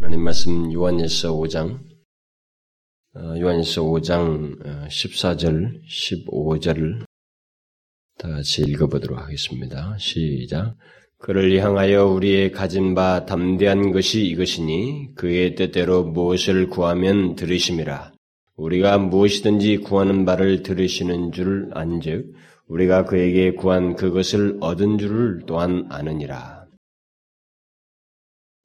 하나님 말씀 요한일서 5장 어, 요한일서 5장 14절, 15절을 다 같이 읽어보도록 하겠습니다. 시작. 그를 향하여 우리의 가진 바 담대한 것이 이것이니 그의 뜻대로 무엇을 구하면 들으심이라. 우리가 무엇이든지 구하는 바를 들으시는 줄 안즉 우리가 그에게 구한 그것을 얻은 줄을 또한 아느니라.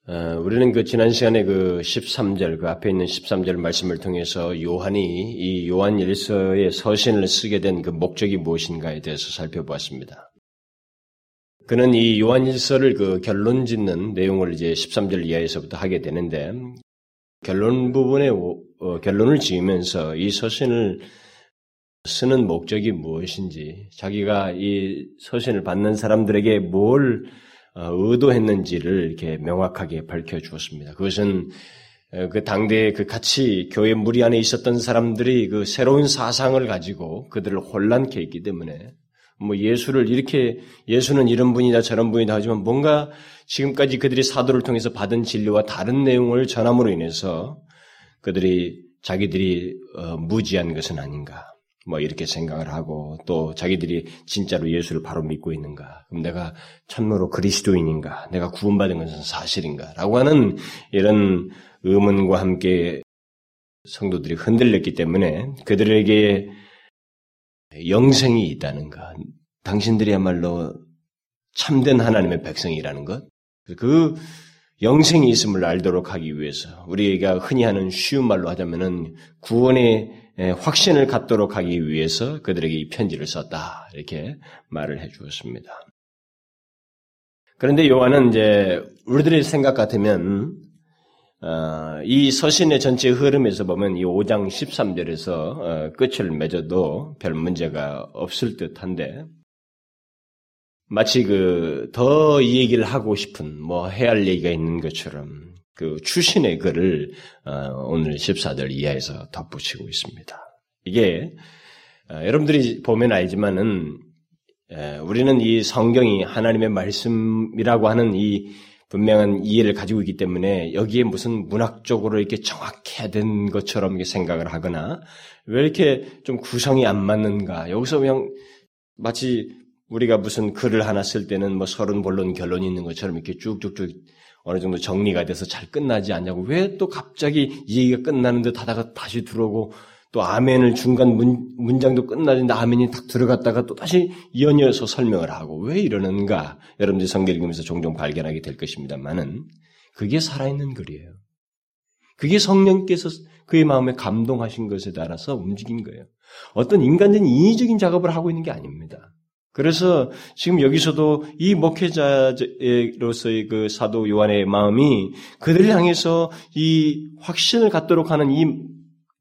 어, 우리는 그 지난 시간에 그 13절, 그 앞에 있는 13절 말씀을 통해서 요한이 이 요한 일서의 서신을 쓰게 된 그 목적이 무엇인가에 대해서 살펴보았습니다. 그는 이 요한 일서를 그 결론 짓는 내용을 이제 13절 이하에서부터 하게 되는데, 결론 부분에, 어, 결론을 지으면서 이 서신을 쓰는 목적이 무엇인지, 자기가 이 서신을 받는 사람들에게 뭘 어, 의도했는지를 이렇게 명확하게 밝혀 주었습니다. 그것은 어, 그 당대에 그 같이 교회 무리 안에 있었던 사람들이 그 새로운 사상을 가지고 그들을 혼란케 했기 때문에 뭐 예수를 이렇게 예수는 이런 분이다 저런 분이다 하지만 뭔가 지금까지 그들이 사도를 통해서 받은 진리와 다른 내용을 전함으로 인해서 그들이 자기들이 어, 무지한 것은 아닌가 뭐 이렇게 생각을 하고 또 자기들이 진짜로 예수를 바로 믿고 있는가? 그럼 내가 참으로 그리스도인인가? 내가 구원받은 것은 사실인가? 라고 하는 이런 의문과 함께 성도들이 흔들렸기 때문에 그들에게 영생이 있다는 것, 당신들이야말로 참된 하나님의 백성이라는 것, 그 영생이 있음을 알도록 하기 위해서 우리가 흔히 하는 쉬운 말로 하자면은 구원의 예, 확신을 갖도록 하기 위해서 그들에게 이 편지를 썼다. 이렇게 말을 해 주었습니다. 그런데 요한은 이제 우리들의 생각 같으면 어, 이 서신의 전체 흐름에서 보면 이 5장 13절에서 어, 끝을 맺어도 별 문제가 없을 듯한데 마치 그 더 이 얘기를 하고 싶은 뭐 해야 할 얘기가 있는 것처럼 그 출신의 글을 어, 오늘 14절 이하에서 덧붙이고 있습니다. 이게 어, 여러분들이 보면 알지만은 우리는 이 성경이 하나님의 말씀이라고 하는 이 분명한 이해를 가지고 있기 때문에 여기에 무슨 문학적으로 이렇게 정확해야 된 것처럼 생각을 하거나 왜 이렇게 좀 구성이 안 맞는가 여기서 그냥 마치 우리가 무슨 글을 하나 쓸 때는 뭐 서른 본론 결론이 있는 것처럼 이렇게 쭉쭉쭉 어느 정도 정리가 돼서 잘 끝나지 않냐고 왜 또 갑자기 이 얘기가 끝나는 듯 하다가 다시 들어오고 또 아멘을 중간 문, 문장도 끝나는데 아멘이 딱 들어갔다가 또 다시 이어서 설명을 하고 왜 이러는가 여러분들이 성경 읽으면서 종종 발견하게 될 것입니다만은 그게 살아있는 글이에요. 그게 성령께서 그의 마음에 감동하신 것에 따라서 움직인 거예요. 어떤 인간적인 인위적인 작업을 하고 있는 게 아닙니다. 그래서 지금 여기서도 이 목회자로서의 그 사도 요한의 마음이 그들을 향해서 이 확신을 갖도록 하는 이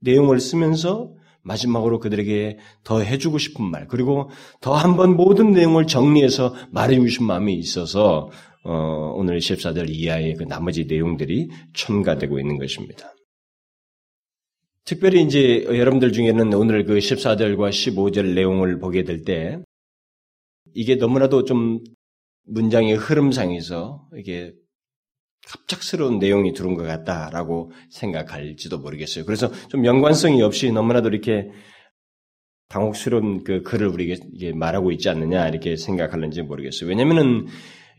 내용을 쓰면서 마지막으로 그들에게 더 해주고 싶은 말, 그리고 더 한번 모든 내용을 정리해서 말해주고 싶은 마음이 있어서, 어, 오늘 14절 이하의 그 나머지 내용들이 첨가되고 있는 것입니다. 특별히 이제 여러분들 중에는 오늘 그 14절과 15절 내용을 보게 될 때 이게 너무나도 좀 문장의 흐름상에서 이게 갑작스러운 내용이 들어온 것 같다라고 생각할지도 모르겠어요. 그래서 좀 연관성이 없이 너무나도 이렇게 당혹스러운 그 글을 우리에게 말하고 있지 않느냐 이렇게 생각하는지 모르겠어요. 왜냐면은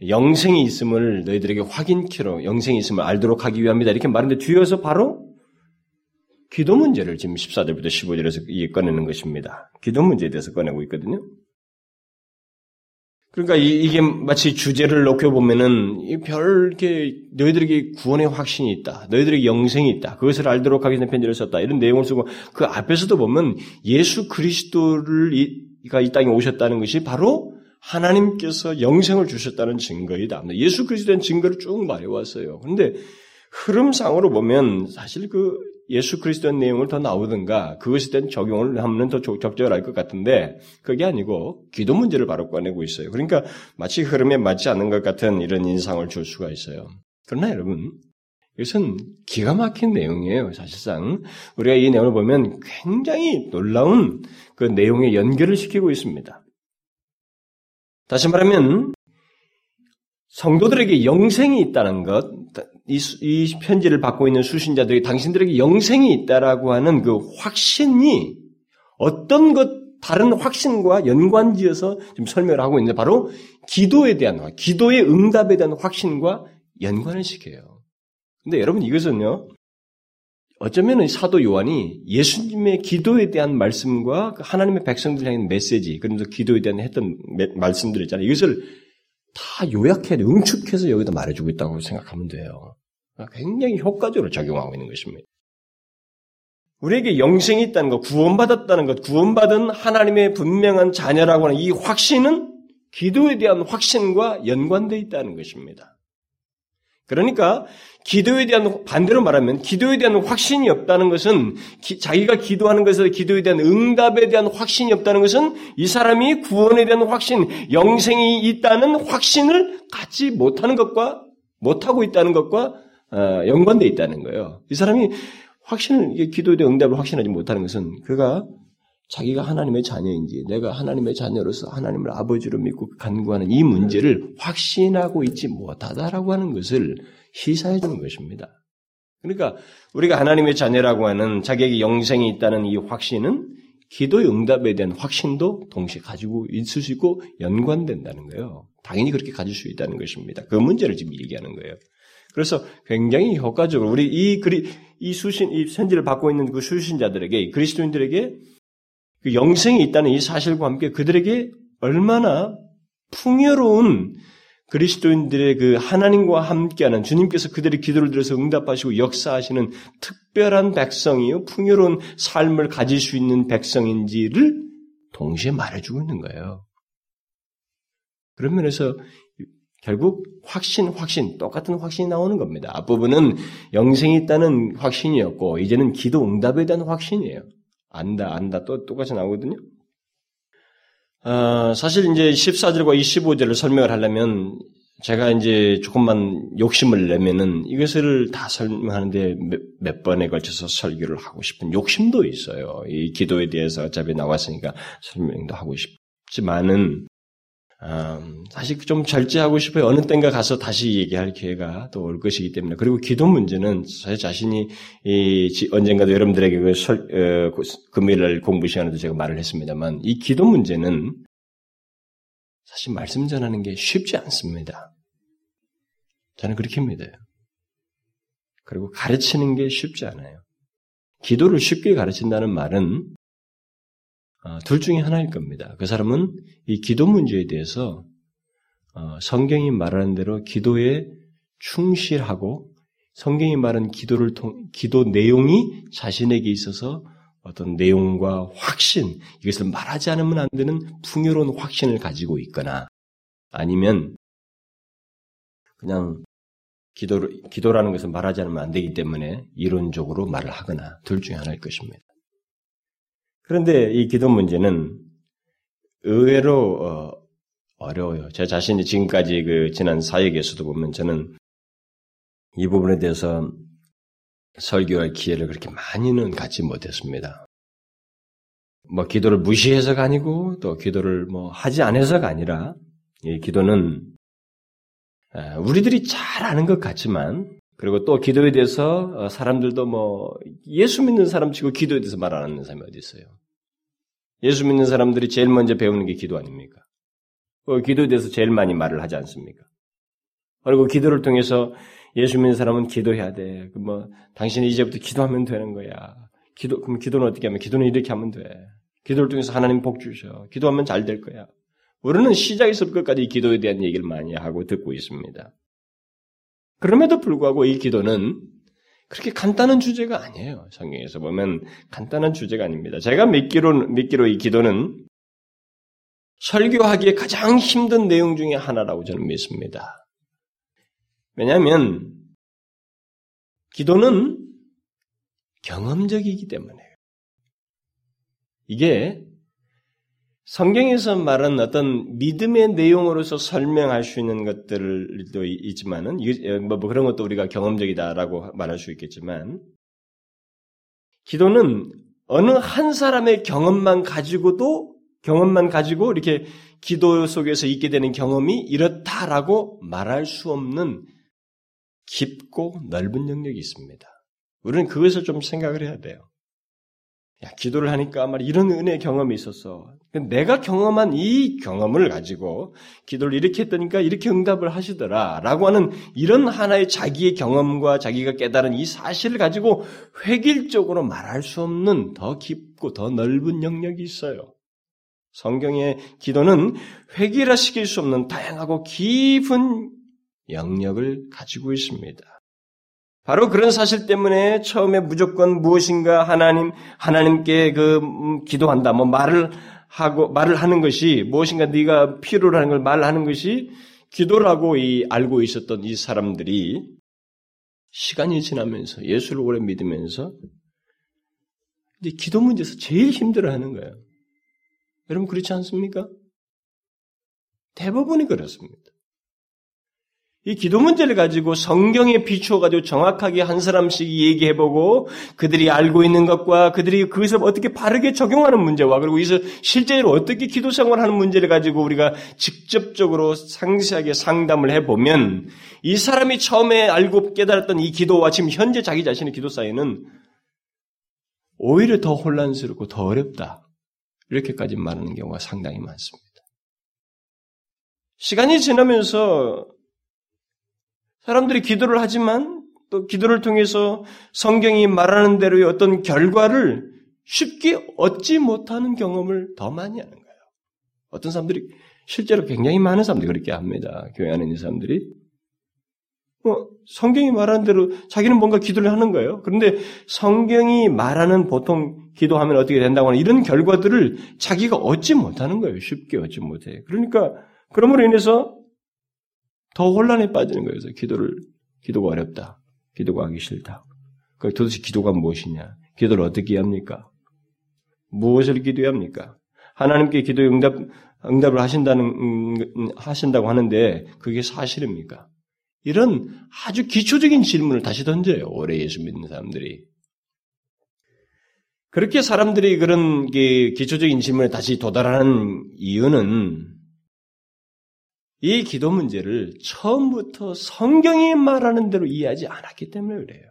영생이 있음을 너희들에게 확인키로 영생이 있음을 알도록 하기 위함이다 이렇게 말하는데 뒤에서 바로 기도 문제를 지금 14절부터 15절에서 꺼내는 것입니다. 기도 문제에 대해서 꺼내고 있거든요. 그러니까 이, 게 마치 주제를 놓고 보면은 별 이렇게 너희들에게 구원의 확신이 있다. 너희들에게 영생이 있다. 그것을 알도록 하기 위해 편지를 썼다. 이런 내용을 쓰고 그 앞에서도 보면 예수 그리스도를 이가 이 땅에 오셨다는 것이 바로 하나님께서 영생을 주셨다는 증거이다. 예수 그리스도의 증거를 쭉 말해왔어요. 그런데 흐름상으로 보면 사실 그 예수 그리스도의 내용을 더 나오든가 그것에 대한 적용을 하면 더 적절할 것 같은데 그게 아니고 기도 문제를 바로 꺼내고 있어요. 그러니까 마치 흐름에 맞지 않는 것 같은 이런 인상을 줄 수가 있어요. 그러나 여러분 이것은 기가 막힌 내용이에요. 사실상 우리가 이 내용을 보면 굉장히 놀라운 그 내용에 연결을 시키고 있습니다. 다시 말하면 성도들에게 영생이 있다는 것, 이, 이 편지를 받고 있는 수신자들이 당신들에게 영생이 있다라고 하는 그 확신이 어떤 것 다른 확신과 연관지어서 지금 설명을 하고 있는데 바로 기도에 대한 기도의 응답에 대한 확신과 연관을 시켜요. 근데 여러분 이것은요. 어쩌면 사도 요한이 예수님의 기도에 대한 말씀과 그 하나님의 백성들 향한 메시지, 그러면서 기도에 대한 했던 말씀들 있잖아요. 이것을 다 요약해, 응축해서 여기다 말해주고 있다고 생각하면 돼요. 굉장히 효과적으로 작용하고 있는 것입니다. 우리에게 영생이 있다는 것, 구원받았다는 것, 구원받은 하나님의 분명한 자녀라고 하는 이 확신은 기도에 대한 확신과 연관되어 있다는 것입니다. 그러니까 기도에 대한 반대로 말하면 기도에 대한 확신이 없다는 것은 기, 자기가 기도하는 것에 기도에 대한 응답에 대한 확신이 없다는 것은 이 사람이 구원에 대한 확신, 영생이 있다는 확신을 갖지 못하는 것과 못하고 있다는 것과 어, 연관되어 있다는 거예요. 이 사람이 확신을 기도에 대한 응답을 확신하지 못하는 것은 그가 자기가 하나님의 자녀인지 내가 하나님의 자녀로서 하나님을 아버지로 믿고 간구하는 이 문제를 확신하고 있지 못하다라고 하는 것을 시사해 주는 것입니다. 그러니까 우리가 하나님의 자녀라고 하는 자기에게 영생이 있다는 이 확신은 기도의 응답에 대한 확신도 동시에 가지고 있을 수 있고 연관된다는 거예요. 당연히 그렇게 가질 수 있다는 것입니다. 그 문제를 지금 얘기하는 거예요. 그래서 굉장히 효과적으로 우리 이 그리 이 수신 이 편지를 받고 있는 그 수신자들에게 그리스도인들에게 그 영생이 있다는 이 사실과 함께 그들에게 얼마나 풍요로운 그리스도인들의 그 하나님과 함께하는 주님께서 그들의 기도를 들어서 응답하시고 역사하시는 특별한 백성이요 풍요로운 삶을 가질 수 있는 백성인지를 동시에 말해주고 있는 거예요. 그런 면에서 결국 확신, 확신, 똑같은 확신이 나오는 겁니다. 앞부분은 영생이 있다는 확신이었고, 이제는 기도 응답에 대한 확신이에요. 안다, 안다, 또 똑같이 나오거든요. 어, 사실 이제 14절과 25절을 설명을 하려면 제가 이제 조금만 욕심을 내면은 이것을 다 설명하는데 몇, 몇 번에 걸쳐서 설교를 하고 싶은 욕심도 있어요. 이 기도에 대해서 어차피 나왔으니까 설명도 하고 싶지만은 음, 사실 좀 절제하고 싶어요. 어느 땐가 가서 다시 얘기할 기회가 또 올 것이기 때문에. 그리고 기도 문제는 제 자신이 이, 언젠가도 여러분들에게 그 설, 어, 금요일 공부 시간에도 제가 말을 했습니다만 이 기도 문제는 사실 말씀 전하는 게 쉽지 않습니다. 저는 그렇게 믿어요. 그리고 가르치는 게 쉽지 않아요. 기도를 쉽게 가르친다는 말은 어, 둘 중에 하나일 겁니다. 그 사람은 이 기도 문제에 대해서 어, 성경이 말하는 대로 기도에 충실하고 성경이 말하는 기도를 통 기도 내용이 자신에게 있어서 어떤 내용과 확신 이것을 말하지 않으면 안 되는 풍요로운 확신을 가지고 있거나 아니면 그냥 기도를 기도라는 것을 말하지 않으면 안 되기 때문에 이론적으로 말을 하거나 둘 중에 하나일 것입니다. 그런데 이 기도 문제는 의외로 어, 려워요 제 자신이 지금까지 그 지난 사역에서도 보면 저는 이 부분에 대해서 설교할 기회를 그렇게 많이는 갖지 못했습니다. 뭐 기도를 무시해서가 아니고 또 기도를 뭐 하지 않아서가 아니라 이 기도는 우리들이 잘 아는 것 같지만 그리고 또 기도에 대해서 어, 사람들도 뭐 예수 믿는 사람 치고 기도에 대해서 말 안 하는 사람이 어디 있어요? 예수 믿는 사람들이 제일 먼저 배우는 게 기도 아닙니까? 그 기도에 대해서 제일 많이 말을 하지 않습니까? 그리고 기도를 통해서 예수 믿는 사람은 기도해야 돼. 그뭐 당신이 이제부터 기도하면 되는 거야. 기도 그럼 기도는 어떻게 하면 기도는 이렇게 하면 돼. 기도를 통해서 하나님 복 주셔. 기도하면 잘 될 거야. 우리는 시작에서 끝까지 기도에 대한 얘기를 많이 하고 듣고 있습니다. 그럼에도 불구하고 이 기도는 그렇게 간단한 주제가 아니에요. 성경에서 보면 간단한 주제가 아닙니다. 제가 믿기로, 믿기로 이 기도는 설교하기에 가장 힘든 내용 중에 하나라고 저는 믿습니다. 왜냐하면 기도는 경험적이기 때문에 이게 성경에서 말한 어떤 믿음의 내용으로서 설명할 수 있는 것들도 있지만은 어, 뭐, 뭐 그런 것도 우리가 경험적이다라고 말할 수 있겠지만 기도는 어느 한 사람의 경험만 가지고도 경험만 가지고 이렇게 기도 속에서 있게 되는 경험이 이렇다라고 말할 수 없는 깊고 넓은 영역이 있습니다. 우리는 그것을 좀 생각을 해야 돼요. 야, 기도를 하니까 말 이런 은혜 경험이 있었어. 내가 경험한 이 경험을 가지고 기도를 이렇게 했더니까 이렇게 응답을 하시더라. 라고 하는 이런 하나의 자기의 경험과 자기가 깨달은 이 사실을 가지고 획일적으로 말할 수 없는 더 깊고 더 넓은 영역이 있어요. 성경의 기도는 획일화 시킬 수 없는 다양하고 깊은 영역을 가지고 있습니다. 바로 그런 사실 때문에 처음에 무조건 무엇인가 하나님 하나님께 그 음, 기도한다 뭐 말을 하고 말을 하는 것이 무엇인가 네가 필요로 하는 걸 말하는 것이 기도라고 이 알고 있었던 이 사람들이 시간이 지나면서 예수를 오래 믿으면서 이제 기도 문제에서 제일 힘들어하는 거예요. 여러분 그렇지 않습니까? 대부분이 그렇습니다. 이 기도 문제를 가지고 성경에 비추어가지고 정확하게 한 사람씩 얘기해보고 그들이 알고 있는 것과 그들이 그것을 어떻게 바르게 적용하는 문제와 그리고 이서 실제로 어떻게 기도 생활하는 문제를 가지고 우리가 직접적으로 상세하게 상담을 해보면 이 사람이 처음에 알고 깨달았던 이 기도와 지금 현재 자기 자신의 기도 사이는 오히려 더 혼란스럽고 더 어렵다. 이렇게까지 말하는 경우가 상당히 많습니다. 시간이 지나면서 사람들이 기도를 하지만 또 기도를 통해서 성경이 말하는 대로의 어떤 결과를 쉽게 얻지 못하는 경험을 더 많이 하는 거예요. 어떤 사람들이 실제로 굉장히 많은 사람들이 그렇게 합니다. 교회 안에 있는 사람들이. 어, 성경이 말하는 대로 자기는 뭔가 기도를 하는 거예요. 그런데 성경이 말하는 보통 기도하면 어떻게 된다고 하는 이런 결과들을 자기가 얻지 못하는 거예요. 쉽게 얻지 못해. 그러니까 그러므로 인해서 더 혼란에 빠지는 거예요. 그래서 기도를 기도가 어렵다. 기도가 하기 싫다. 그 도대체 기도가 무엇이냐? 기도를 어떻게 합니까? 무엇을 기도해야 합니까? 하나님께 기도 응답 응답을 하신다는 음, 하신다고 하는데 그게 사실입니까? 이런 아주 기초적인 질문을 다시 던져요. 오래 예수 믿는 사람들이. 그렇게 사람들이 그런 기초적인 질문에 다시 도달하는 이유는 이 기도 문제를 처음부터 성경이 말하는 대로 이해하지 않았기 때문에 그래요.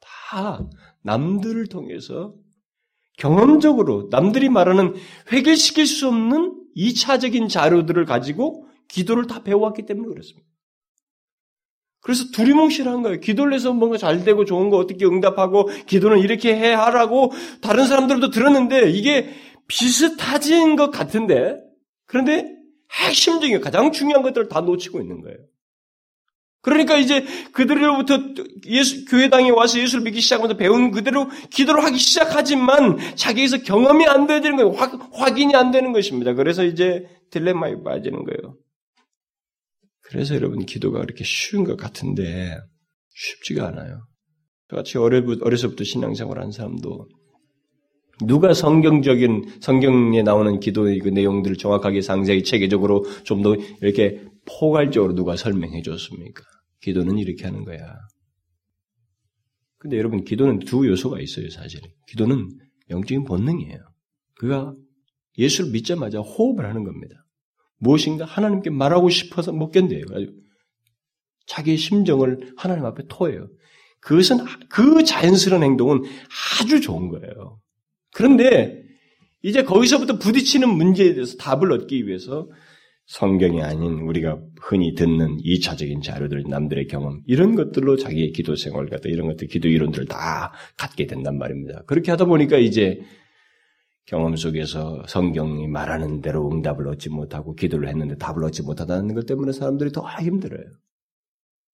다 남들을 통해서 경험적으로 남들이 말하는 회개시킬 수 없는 2차적인 자료들을 가지고 기도를 다 배워왔기 때문에 그렇습니다. 그래서 두리뭉실한 거예요. 기도를 해서 뭔가 잘 되고 좋은 거 어떻게 응답하고 기도는 이렇게 해 하라고 다른 사람들도 들었는데 이게 비슷하진 것 같은데 그런데 핵심적인 가장 중요한 것들을 다 놓치고 있는 거예요. 그러니까 이제 그들로부터 예수, 교회당에 와서 예수를 믿기 시작하면서 배운 그대로 기도를 하기 시작하지만 자기에서 경험이 안 되는 거예요. 확, 확인이 안 되는 것입니다. 그래서 이제 딜레마에 빠지는 거예요. 그래서 여러분 기도가 그렇게 쉬운 것 같은데 쉽지가 않아요. 저같이 어려서부터 신앙생활 한 사람도 누가 성경적인 성경에 나오는 기도의 그 내용들을 정확하게 상세히 체계적으로 좀 더 이렇게 포괄적으로 누가 설명해 줬습니까? 기도는 이렇게 하는 거야. 근데 여러분 기도는 두 요소가 있어요, 사실. 기도는 영적인 본능이에요. 그가 예수를 믿자마자 호흡을 하는 겁니다. 무엇인가 하나님께 말하고 싶어서 못 견뎌요. 자기의 심정을 하나님 앞에 토해요. 그것은 그 자연스러운 행동은 아주 좋은 거예요. 그런데 이제 거기서부터 부딪히는 문제에 대해서 답을 얻기 위해서 성경이 아닌 우리가 흔히 듣는 이차적인 자료들, 남들의 경험, 이런 것들로 자기의 기도 생활 같은 이런 것들, 기도 이론들을 다 갖게 된단 말입니다. 그렇게 하다 보니까 이제 경험 속에서 성경이 말하는 대로 응답을 얻지 못하고 기도를 했는데 답을 얻지 못하다는 것 때문에 사람들이 더 힘들어요.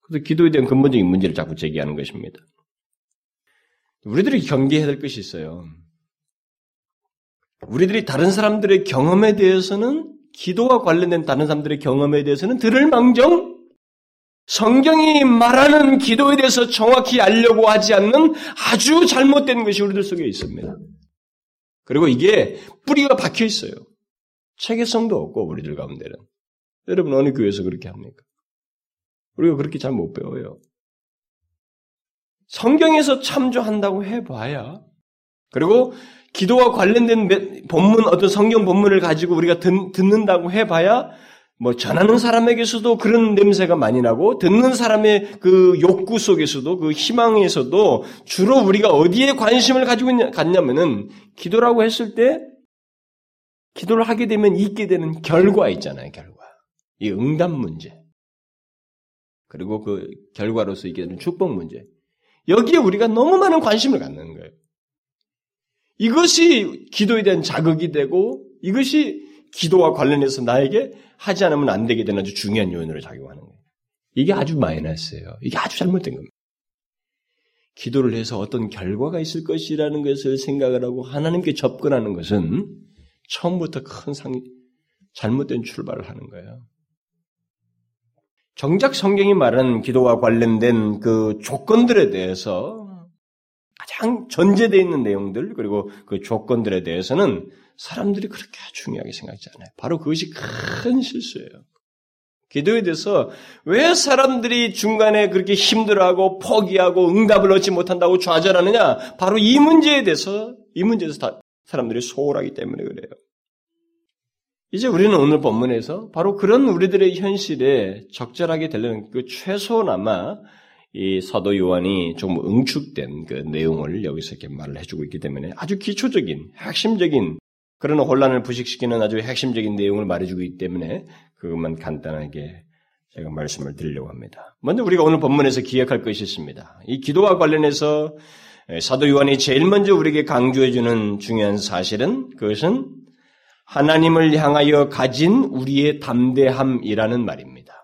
그래서 기도에 대한 근본적인 문제를 자꾸 제기하는 것입니다. 우리들이 경계해야 될 것이 있어요. 우리들이 다른 사람들의 경험에 대해서는 기도와 관련된 다른 사람들의 경험에 대해서는 들을 망정 성경이 말하는 기도에 대해서 정확히 알려고 하지 않는 아주 잘못된 것이 우리들 속에 있습니다. 그리고 이게 뿌리가 박혀 있어요. 체계성도 없고 우리들 가운데는. 여러분 어느 교회에서 그렇게 합니까? 우리가 그렇게 잘 못 배워요. 성경에서 참조한다고 해봐야 그리고 기도와 관련된 본문, 어떤 성경 본문을 가지고 우리가 듣, 는다고 해봐야 뭐 전하는 사람에게서도 그런 냄새가 많이 나고 듣는 사람의 그 욕구 속에서도 그 희망에서도 주로 우리가 어디에 관심을 가지고 있냐, 갔냐면은 기도라고 했을 때 기도를 하게 되면 있게 되는 결과 있잖아요, 결과. 이 응답 문제. 그리고 그 결과로서 있게 되는 축복 문제. 여기에 우리가 너무 많은 관심을 갖는 거예요. 이것이 기도에 대한 자극이 되고 이것이 기도와 관련해서 나에게 하지 않으면 안 되게 되는 아주 중요한 요인으로 작용하는 거예요. 이게 아주 마이너스예요. 이게 아주 잘못된 겁니다. 기도를 해서 어떤 결과가 있을 것이라는 것을 생각을 하고 하나님께 접근하는 것은 처음부터 큰 상, 잘못된 출발을 하는 거예요. 정작 성경이 말하는 기도와 관련된 그 조건들에 대해서 가장 전제되어 있는 내용들, 그리고 그 조건들에 대해서는 사람들이 그렇게 중요하게 생각하지 않아요. 바로 그것이 큰 실수예요. 기도에 대해서 왜 사람들이 중간에 그렇게 힘들어하고 포기하고 응답을 얻지 못한다고 좌절하느냐? 바로 이 문제에 대해서, 이 문제에서 다 사람들이 소홀하기 때문에 그래요. 이제 우리는 오늘 본문에서 바로 그런 우리들의 현실에 적절하게 되려는 그 최소나마 이 사도 요한이 좀 응축된 그 내용을 여기서 이렇게 말을 해주고 있기 때문에 아주 기초적인, 핵심적인 그런 혼란을 부식시키는 아주 핵심적인 내용을 말해주고 있기 때문에 그것만 간단하게 제가 말씀을 드리려고 합니다. 먼저 우리가 오늘 본문에서 기억할 것이 있습니다. 이 기도와 관련해서 사도 요한이 제일 먼저 우리에게 강조해주는 중요한 사실은 그것은 하나님을 향하여 가진 우리의 담대함이라는 말입니다.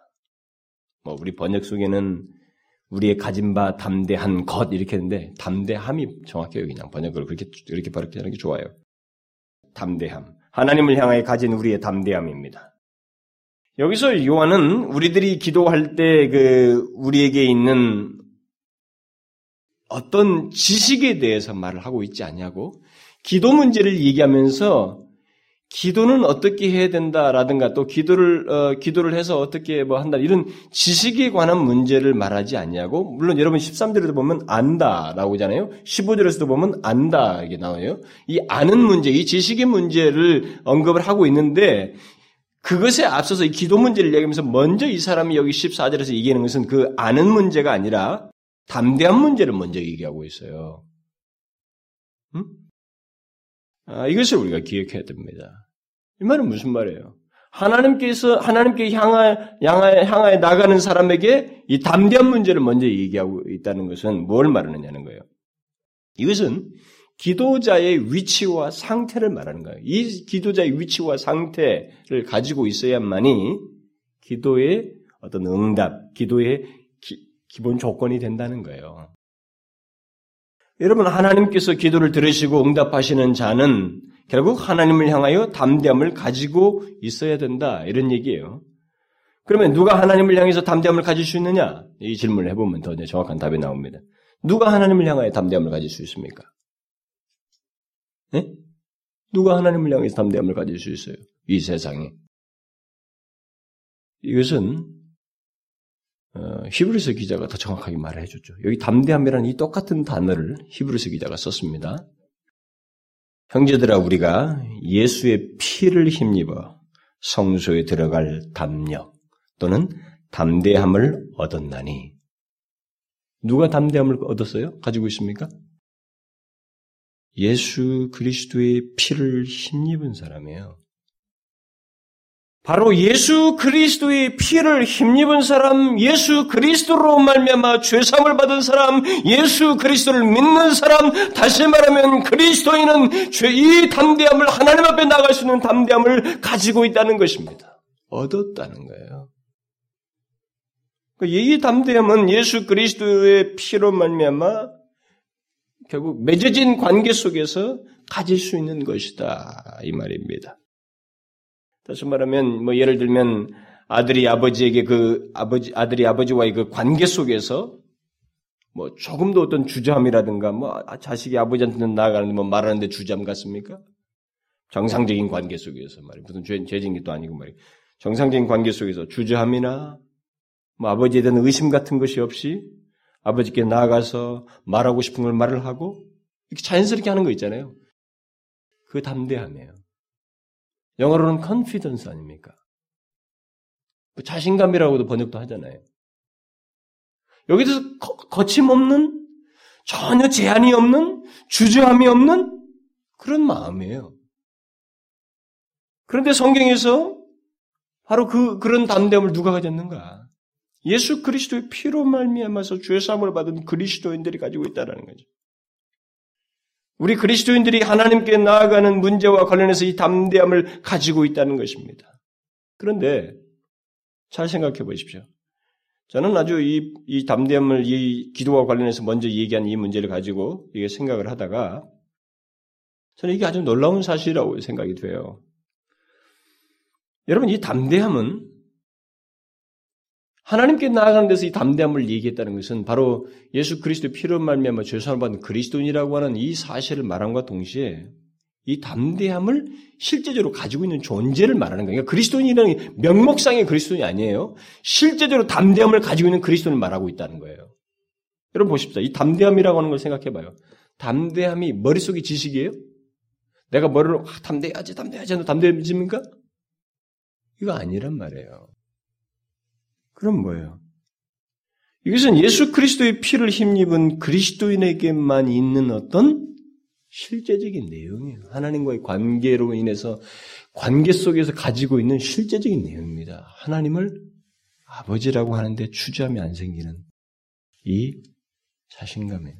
뭐 우리 번역 속에는 우리의 가진 바 담대한 것 이렇게 했는데 담대함이 정확해요. 그냥 번역을 그렇게 이렇게 바르게 하는 게 좋아요. 담대함. 하나님을 향하여 가진 우리의 담대함입니다. 여기서 요한은 우리들이 기도할 때 그 우리에게 있는 어떤 지식에 대해서 말을 하고 있지 않냐고 기도 문제를 얘기하면서 기도는 어떻게 해야 된다라든가 또 기도를 어, 기도를 해서 어떻게 뭐 한다 이런 지식에 관한 문제를 말하지 않냐고 물론 여러분 13절에도 보면 안다라고 하잖아요. 15절에서도 보면 안다 이게 나와요. 이 아는 문제, 이 지식의 문제를 언급을 하고 있는데 그것에 앞서서 이 기도 문제를 얘기하면서 먼저 이 사람이 여기 14절에서 얘기하는 것은 그 아는 문제가 아니라 담대한 문제를 먼저 얘기하고 있어요. 음? 아, 이것을 우리가 기억해야 됩니다. 이 말은 무슨 말이에요? 하나님께서 하나님께 향하 향하여, 향하여 나가는 사람에게 이 담대한 문제를 먼저 얘기하고 있다는 것은 뭘 말하느냐는 거예요. 이것은 기도자의 위치와 상태를 말하는 거예요. 이 기도자의 위치와 상태를 가지고 있어야만이 기도의 어떤 응답, 기도의 기, 기본 조건이 된다는 거예요. 여러분, 하나님께서 기도를 들으시고 응답하시는 자는 결국 하나님을 향하여 담대함을 가지고 있어야 된다. 이런 얘기예요. 그러면 누가 하나님을 향해서 담대함을 가질 수 있느냐? 이 질문을 해보면 더 정확한 답이 나옵니다. 누가 하나님을 향하여 담대함을 가질 수 있습니까? 네? 누가 하나님을 향해서 담대함을 가질 수 있어요? 이 세상에. 이것은 어, 히브리서 기자가 더 정확하게 말을 해줬죠. 여기 담대함이라는 이 똑같은 단어를 히브리서 기자가 썼습니다. 형제들아 우리가 예수의 피를 힘입어 성소에 들어갈 담력 또는 담대함을 얻었나니 누가 담대함을 얻었어요? 가지고 있습니까? 예수 그리스도의 피를 힘입은 사람이에요. 바로 예수 그리스도의 피를 힘입은 사람, 예수 그리스도로 말미암아 죄사함을 받은 사람, 예수 그리스도를 믿는 사람, 다시 말하면 그리스도인은 죄이 담대함을 하나님 앞에 나갈 수 있는 담대함을 가지고 있다는 것입니다. 얻었다는 거예요. 그러니까 이 담대함은 예수 그리스도의 피로 말미암아 결국 맺어진 관계 속에서 가질 수 있는 것이다 이 말입니다. 다시 말하면 뭐 예를 들면 아들이 아버지에게 그 아버지 아들이 아버지와의 그 관계 속에서 뭐 조금도 어떤 주저함이라든가 뭐 자식이 아버지한테는 나아가는데 뭐 말하는데 주저함 같습니까? 정상적인 관계 속에서 말이에요. 무슨 죄, 죄진 게또 아니고 말이에요. 정상적인 관계 속에서 주저함이나 뭐 아버지에 대한 의심 같은 것이 없이 아버지께 나아가서 말하고 싶은 걸 말을 하고 이렇게 자연스럽게 하는 거 있잖아요. 그 담대함이에요. 영어로는 confidence 아닙니까? 뭐 자신감이라고도 번역도 하잖아요. 여기서 거침없는 전혀 제한이 없는 주저함이 없는 그런 마음이에요. 그런데 성경에서 바로 그 그런 담대함을 누가 가졌는가? 예수 그리스도의 피로 말미암아서 죄 사함을 받은 그리스도인들이 가지고 있다라는 거죠. 우리 그리스도인들이 하나님께 나아가는 문제와 관련해서 이 담대함을 가지고 있다는 것입니다. 그런데 잘 생각해 보십시오. 저는 아주 이, 이 담대함을 이 기도와 관련해서 먼저 얘기한 이 문제를 가지고 이게 생각을 하다가 저는 이게 아주 놀라운 사실이라고 생각이 돼요. 여러분, 이 담대함은 하나님께 나아가는 데서 이 담대함을 얘기했다는 것은 바로 예수 그리스도 피로 말미암아 죄사함을 받은 그리스도인이라고 하는 이 사실을 말함과 동시에 이 담대함을 실제적으로 가지고 있는 존재를 말하는 거예요. 그러니까 그리스도인이라는 명목상의 그리스도인이 아니에요. 실제적으로 담대함을 가지고 있는 그리스도인을 말하고 있다는 거예요. 여러분 보십시오. 이 담대함이라고 하는 걸 생각해 봐요. 담대함이 머릿속의 지식이에요? 내가 머리를 아, 담대해야지, 담대해야지 담대해집니까? 이거 아니란 말이에요. 그럼 뭐예요? 이것은 예수 그리스도의 피를 힘입은 그리스도인에게만 있는 어떤 실제적인 내용이에요. 하나님과의 관계로 인해서 관계 속에서 가지고 있는 실제적인 내용입니다. 하나님을 아버지라고 하는데 추주함이 안 생기는 이 자신감이에요.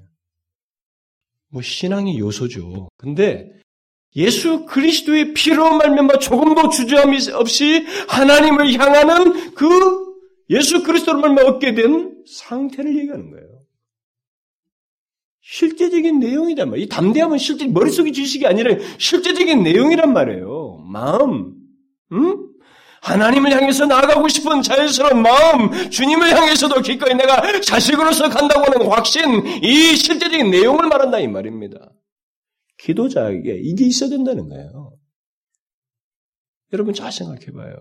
뭐 신앙의 요소죠. 근데 예수 그리스도의 피로 말미암아 조금도 주저함이 없이 하나님을 향하는 그 예수 그리스도를 말미암아 얻게 된 상태를 얘기하는 거예요. 실제적인 내용이란 말이에요. 이 담대함은 실제 머릿속의 지식이 아니라 실제적인 내용이란 말이에요. 마음, 응? 하나님을 향해서 나아가고 싶은 자연스러운 마음, 주님을 향해서도 기꺼이 내가 자식으로서 간다고 하는 확신, 이 실제적인 내용을 말한다 이 말입니다. 기도자에게 이게 있어야 된다는 거예요. 여러분 잘 생각해 봐요.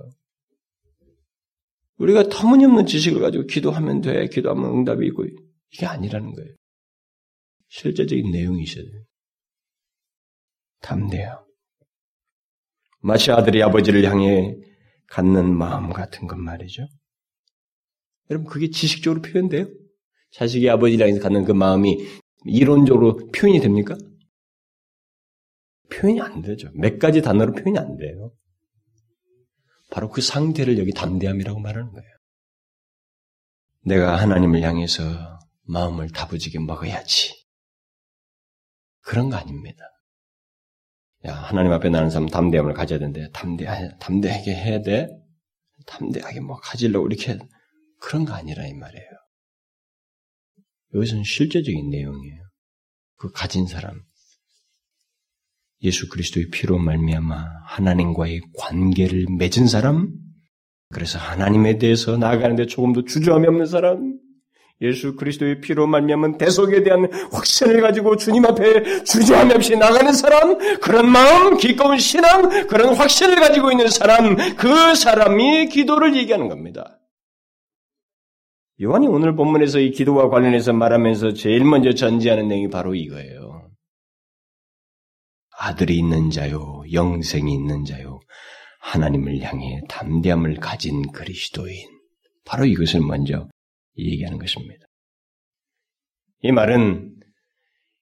우리가 터무니없는 지식을 가지고 기도하면 돼, 기도하면 응답이 있고, 이게 아니라는 거예요. 실제적인 내용이 있어야 돼요. 담대요. 마치 아들이 아버지를 향해 갖는 마음 같은 것 말이죠. 여러분, 그게 지식적으로 표현돼요? 자식이 아버지를 향해 갖는 그 마음이 이론적으로 표현이 됩니까? 표현이 안 되죠. 몇 가지 단어로 표현이 안 돼요. 바로 그 상태를 여기 담대함이라고 말하는 거예요. 내가 하나님을 향해서 마음을 다부지게 먹어야지. 그런 거 아닙니다. 야, 하나님 앞에 나는 사람 담대함을 가져야 되는데, 담대, 담대하게 해야 돼? 담대하게 뭐 가지려고 이렇게, 그런 거 아니라 이 말이에요. 여기서는 실제적인 내용이에요. 그 가진 사람, 예수 그리스도의 피로 말미암아 하나님과의 관계를 맺은 사람, 그래서 하나님에 대해서 나아가는데 조금도 주저함이 없는 사람, 예수 그리스도의 피로 말미암은 대속에 대한 확신을 가지고 주님 앞에 주저함 없이 나가는 사람, 그런 마음, 기꺼운 신앙, 그런 확신을 가지고 있는 사람, 그 사람이 기도를 얘기하는 겁니다. 요한이 오늘 본문에서 이 기도와 관련해서 말하면서 제일 먼저 전제하는 내용이 바로 이거예요. 아들이 있는 자요, 영생이 있는 자요, 하나님을 향해 담대함을 가진 그리스도인. 바로 이것을 먼저 얘기하는 것입니다. 이 말은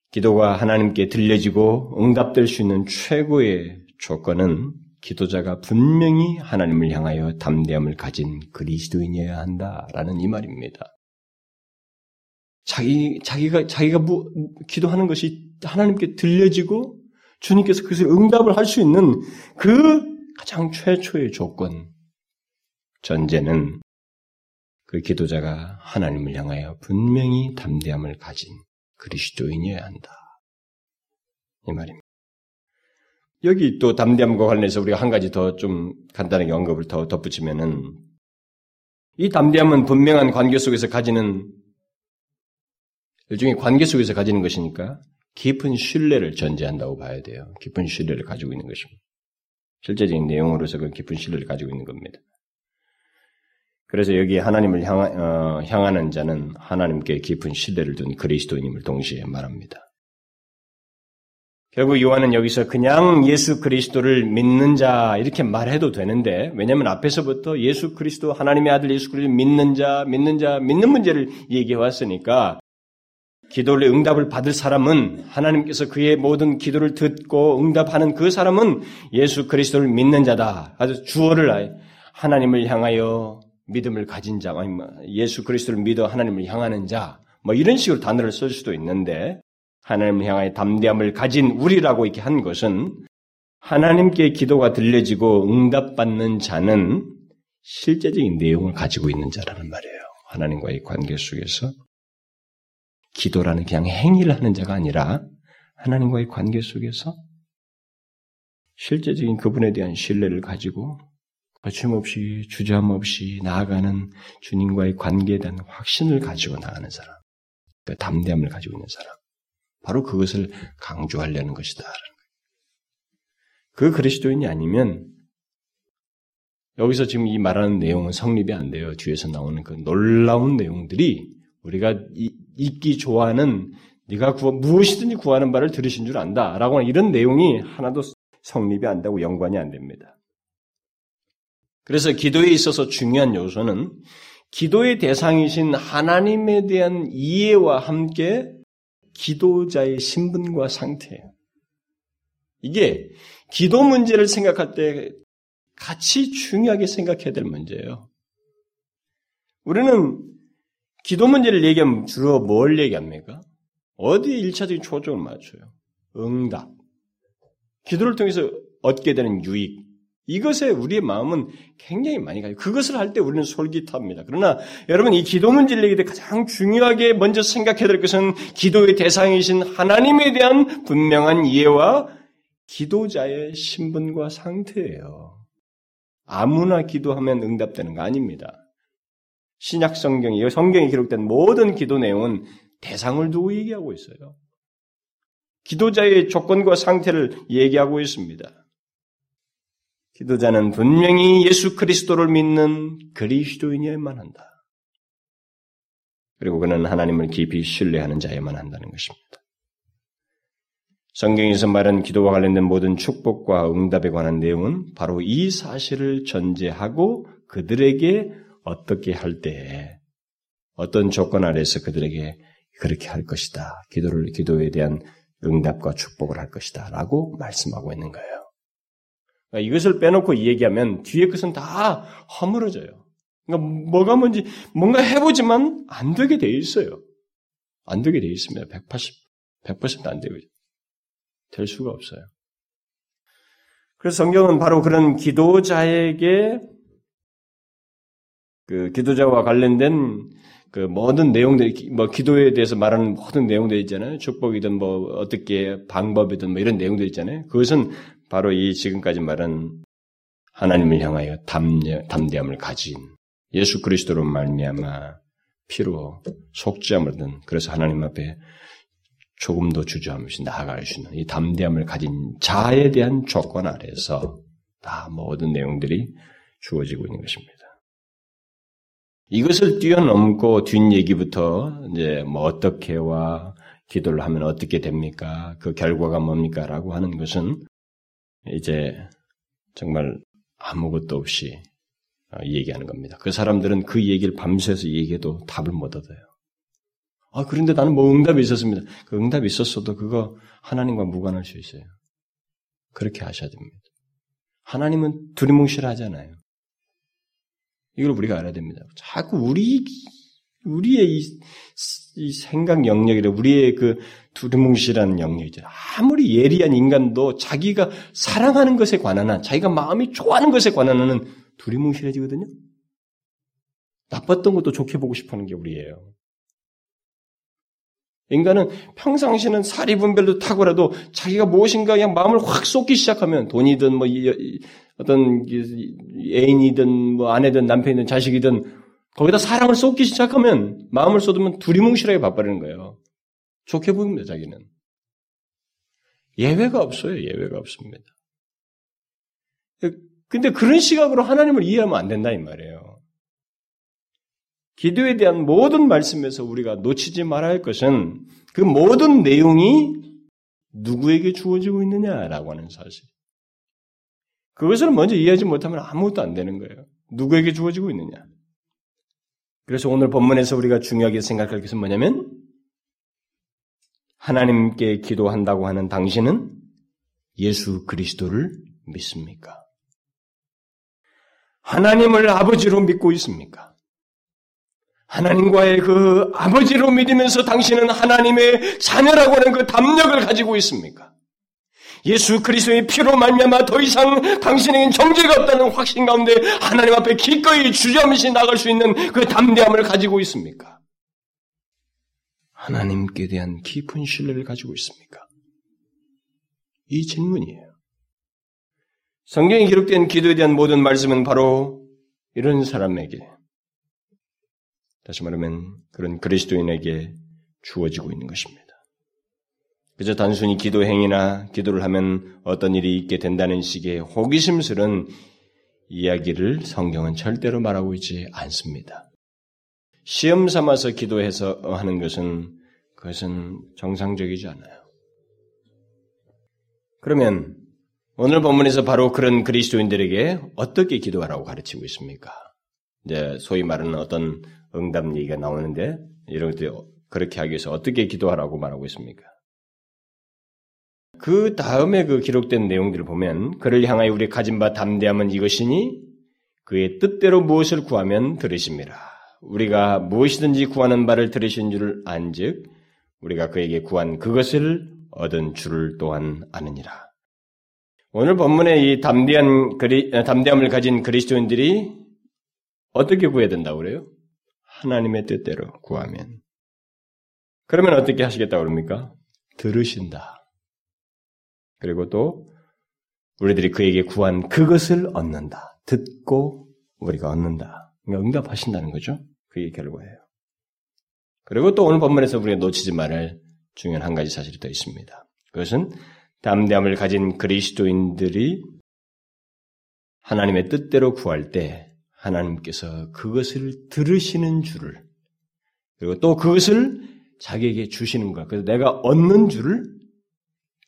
기도가 하나님께 들려지고 응답될 수 있는 최고의 조건은 기도자가 분명히 하나님을 향하여 담대함을 가진 그리스도인이어야 한다라는 이 말입니다. 자기 자기가 자기가 뭐, 기도하는 것이 하나님께 들려지고 주님께서 그것을 응답을 할 수 있는 그 가장 최초의 조건 전제는 그 기도자가 하나님을 향하여 분명히 담대함을 가진 그리스도인이어야 한다. 이 말입니다. 여기 또 담대함과 관련해서 우리가 한 가지 더 좀 간단하게 언급을 더 덧붙이면은 이 담대함은 분명한 관계 속에서 가지는 일종의 관계 속에서 가지는 것이니까 깊은 신뢰를 전제한다고 봐야 돼요. 깊은 신뢰를 가지고 있는 것입니다. 실제적인 내용으로서 그 깊은 신뢰를 가지고 있는 겁니다. 그래서 여기 하나님을 향하, 어, 향하는 자는 하나님께 깊은 신뢰를 둔 그리스도인임을 동시에 말합니다. 결국 요한은 여기서 그냥 예수 그리스도를 믿는 자 이렇게 말해도 되는데 왜냐하면 앞에서부터 예수 그리스도 하나님의 아들 예수 그리스도 믿는 자 믿는 자 믿는 문제를 얘기해 왔으니까 기도를 응답을 받을 사람은 하나님께서 그의 모든 기도를 듣고 응답하는 그 사람은 예수 그리스도를 믿는 자다. 아주 주어를 하나님을 향하여 믿음을 가진 자, 뭐 예수 그리스도를 믿어 하나님을 향하는 자, 뭐 이런 식으로 단어를 쓸 수도 있는데 하나님을 향하여 담대함을 가진 우리라고 이렇게 한 것은 하나님께 기도가 들려지고 응답받는 자는 실제적인 내용을 가지고 있는 자라는 말이에요. 하나님과의 관계 속에서 기도라는 그냥 행위를 하는 자가 아니라 하나님과의 관계 속에서 실제적인 그분에 대한 신뢰를 가지고 거침없이 주저함 없이 나아가는 주님과의 관계에 대한 확신을 가지고 나가는 사람, 그 담대함을 가지고 있는 사람. 바로 그것을 강조하려는 것이다. 그 그리스도인이 아니면 여기서 지금 이 말하는 내용은 성립이 안 돼요. 뒤에서 나오는 그 놀라운 내용들이 우리가 읽기 좋아하는 네가 구하, 무엇이든지 구하는 바를 들으신 줄 안다라고 하는 이런 내용이 하나도 성립이 안 되고 연관이 안 됩니다. 그래서 기도에 있어서 중요한 요소는 기도의 대상이신 하나님에 대한 이해와 함께 기도자의 신분과 상태예요. 이게 기도 문제를 생각할 때 같이 중요하게 생각해야 될 문제예요. 우리는 기도 문제를 얘기하면 주로 뭘 얘기합니까? 어디에 일차적인 초점을 맞춰요? 응답. 기도를 통해서 얻게 되는 유익. 이것에 우리의 마음은 굉장히 많이 가요. 그것을 할 때 우리는 솔깃합니다. 그러나 여러분 이 기도 문제를 얘기할 때 가장 중요하게 먼저 생각해야 될 것은 기도의 대상이신 하나님에 대한 분명한 이해와 기도자의 신분과 상태예요. 아무나 기도하면 응답되는 거 아닙니다. 신약 성경이 성경에 기록된 모든 기도 내용은 대상을 두고 얘기하고 있어요. 기도자의 조건과 상태를 얘기하고 있습니다. 기도자는 분명히 예수 그리스도를 믿는 그리스도인이어야만 한다. 그리고 그는 하나님을 깊이 신뢰하는 자에만 한다는 것입니다. 성경에서 말한 기도와 관련된 모든 축복과 응답에 관한 내용은 바로 이 사실을 전제하고 그들에게 어떻게 할 때, 어떤 조건 아래서 그들에게 그렇게 할 것이다. 기도를, 기도에 대한 응답과 축복을 할 것이다. 라고 말씀하고 있는 거예요. 그러니까 이것을 빼놓고 얘기하면 뒤에 것은 다 허물어져요. 그러니까 뭐가 뭔지 뭔가 해보지만 안 되게 돼 있어요. 안 되게 돼 있습니다. 180, 100%안 되고 될 수가 없어요. 그래서 성경은 바로 그런 기도자에게 그 기도자와 관련된 그 모든 내용들, 뭐 기도에 대해서 말하는 모든 내용들 있잖아요. 축복이든 뭐 어떻게 방법이든 뭐 이런 내용들 있잖아요. 그것은 바로 이 지금까지 말한 하나님을 향하여 담대, 담대함을 가진 예수 그리스도로 말미암아 피로 속죄함을 얻은 그래서 하나님 앞에 조금 더 주저하면서 나아갈 수 있는 이 담대함을 가진 자에 대한 조건 아래서 다 모든 내용들이 주어지고 있는 것입니다. 이것을 뛰어넘고 뒷 얘기부터 이제 뭐 어떻게와 기도를 하면 어떻게 됩니까? 그 결과가 뭡니까? 라고 하는 것은 이제 정말 아무것도 없이 어, 얘기하는 겁니다. 그 사람들은 그 얘기를 밤새서 얘기해도 답을 못 얻어요. 아, 그런데 나는 뭐 응답이 있었습니다. 그 응답이 있었어도 그거 하나님과 무관할 수 있어요. 그렇게 하셔야 됩니다. 하나님은 두리뭉실 하잖아요. 이걸 우리가 알아야 됩니다. 자꾸 우리 우리의 이, 이 생각 영역이라 우리의 그 두루뭉실한 영역이죠. 아무리 예리한 인간도 자기가 사랑하는 것에 관한 한, 자기가 마음이 좋아하는 것에 관한 한은 두리뭉실해지거든요. 나빴던 것도 좋게 보고 싶어 하는 게 우리예요. 인간은 평상시는 사리분별도 탁월해도 자기가 무엇인가 그냥 마음을 확 쏟기 시작하면 돈이든 뭐 어떤 애인이든 뭐 아내든 남편이든 자식이든 거기다 사랑을 쏟기 시작하면 마음을 쏟으면 두리뭉실하게 바빠리는 거예요. 좋게 보입니다, 자기는. 예외가 없어요, 예외가 없습니다. 근데 그런 시각으로 하나님을 이해하면 안 된다, 이 말이에요. 기도에 대한 모든 말씀에서 우리가 놓치지 말아야 할 것은 그 모든 내용이 누구에게 주어지고 있느냐라고 하는 사실. 그것을 먼저 이해하지 못하면 아무것도 안 되는 거예요. 누구에게 주어지고 있느냐. 그래서 오늘 본문에서 우리가 중요하게 생각할 것은 뭐냐면 하나님께 기도한다고 하는 당신은 예수 그리스도를 믿습니까? 하나님을 아버지로 믿고 있습니까? 하나님과의 그 아버지로 믿으면서 당신은 하나님의 자녀라고 하는 그 담력을 가지고 있습니까? 예수 그리스도의 피로 말미암아 더 이상 당신에겐 정죄가 없다는 확신 가운데 하나님 앞에 기꺼이 주저없이 나갈 수 있는 그 담대함을 가지고 있습니까? 하나님께 대한 깊은 신뢰를 가지고 있습니까? 이 질문이에요. 성경에 기록된 기도에 대한 모든 말씀은 바로 이런 사람에게 다시 말하면 그런 그리스도인에게 주어지고 있는 것입니다. 그저 단순히 기도 행위나 기도를 하면 어떤 일이 있게 된다는 식의 호기심스런 이야기를 성경은 절대로 말하고 있지 않습니다. 시험 삼아서 기도해서 하는 것은 그것은 정상적이지 않아요. 그러면 오늘 본문에서 바로 그런 그리스도인들에게 어떻게 기도하라고 가르치고 있습니까? 이제 소위 말하는 어떤 응답 얘기가 나오는데 이런 것들 그렇게 하기 위해서 어떻게 기도하라고 말하고 있습니까? 그 다음에 그 기록된 내용들을 보면 그를 향하여 우리 가진 바 담대함은 이것이니 그의 뜻대로 무엇을 구하면 들으십니다. 우리가 무엇이든지 구하는 바를 들으신 줄 안즉 우리가 그에게 구한 그것을 얻은 줄을 또한 아느니라. 오늘 본문의 이 담대한 그리, 담대함을 가진 그리스도인들이 어떻게 구해야 된다고 그래요? 하나님의 뜻대로 구하면. 그러면 어떻게 하시겠다고 그럽니까? 들으신다. 그리고 또 우리들이 그에게 구한 그것을 얻는다. 듣고 우리가 얻는다. 그러니까 응답하신다는 거죠. 그게 결과예요. 그리고 또 오늘 본문에서 우리가 놓치지 말할 중요한 한 가지 사실이 더 있습니다. 그것은 담대함을 가진 그리스도인들이 하나님의 뜻대로 구할 때 하나님께서 그것을 들으시는 줄을 그리고 또 그것을 자기에게 주시는 것. 그래서 내가 얻는 줄을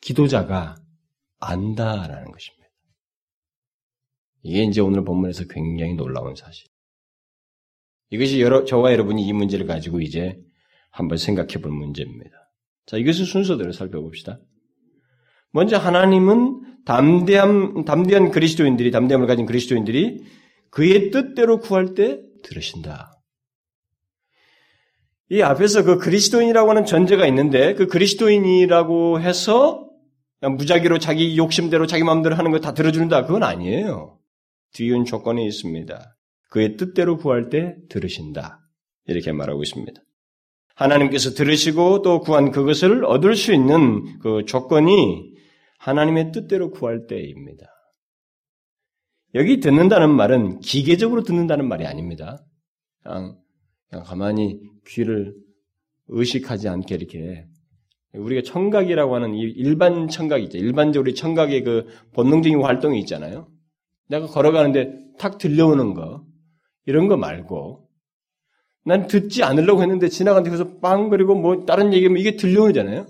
기도자가 안다라는 것입니다. 이게 이제 오늘 본문에서 굉장히 놀라운 사실. 이것이 여러, 저와 여러분이 이 문제를 가지고 이제 한번 생각해 볼 문제입니다. 자, 이것을 순서대로 살펴봅시다. 먼저 하나님은 담대함, 담대한 그리스도인들이, 담대함을 가진 그리스도인들이 그의 뜻대로 구할 때 들으신다. 이 앞에서 그 그리스도인이라고 하는 전제가 있는데 그 그리스도인이라고 해서 무작위로 자기 욕심대로 자기 마음대로 하는 거 다 들어준다. 그건 아니에요. 뒤은 조건이 있습니다. 그의 뜻대로 구할 때 들으신다. 이렇게 말하고 있습니다. 하나님께서 들으시고 또 구한 그것을 얻을 수 있는 그 조건이 하나님의 뜻대로 구할 때입니다. 여기 듣는다는 말은 기계적으로 듣는다는 말이 아닙니다. 그냥, 그냥 가만히 귀를 의식하지 않게 이렇게 우리가 청각이라고 하는 이 일반 청각이 있죠. 일반적으로 청각의 그 본능적인 활동이 있잖아요. 내가 걸어가는데 탁 들려오는 거 이런 거 말고 난 듣지 않으려고 했는데 지나간 데서 빵 그리고 뭐 다른 얘기면 이게 들려오잖아요.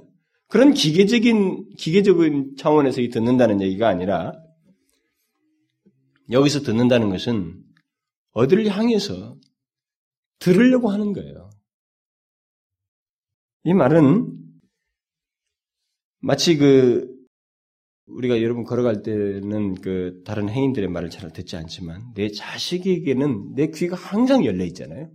그런 기계적인 기계적인 차원에서 듣는다는 얘기가 아니라 여기서 듣는다는 것은 어디를 향해서 들으려고 하는 거예요. 이 말은 마치 그 우리가 여러분 걸어갈 때는 그 다른 행인들의 말을 잘 듣지 않지만 내 자식에게는 내 귀가 항상 열려 있잖아요.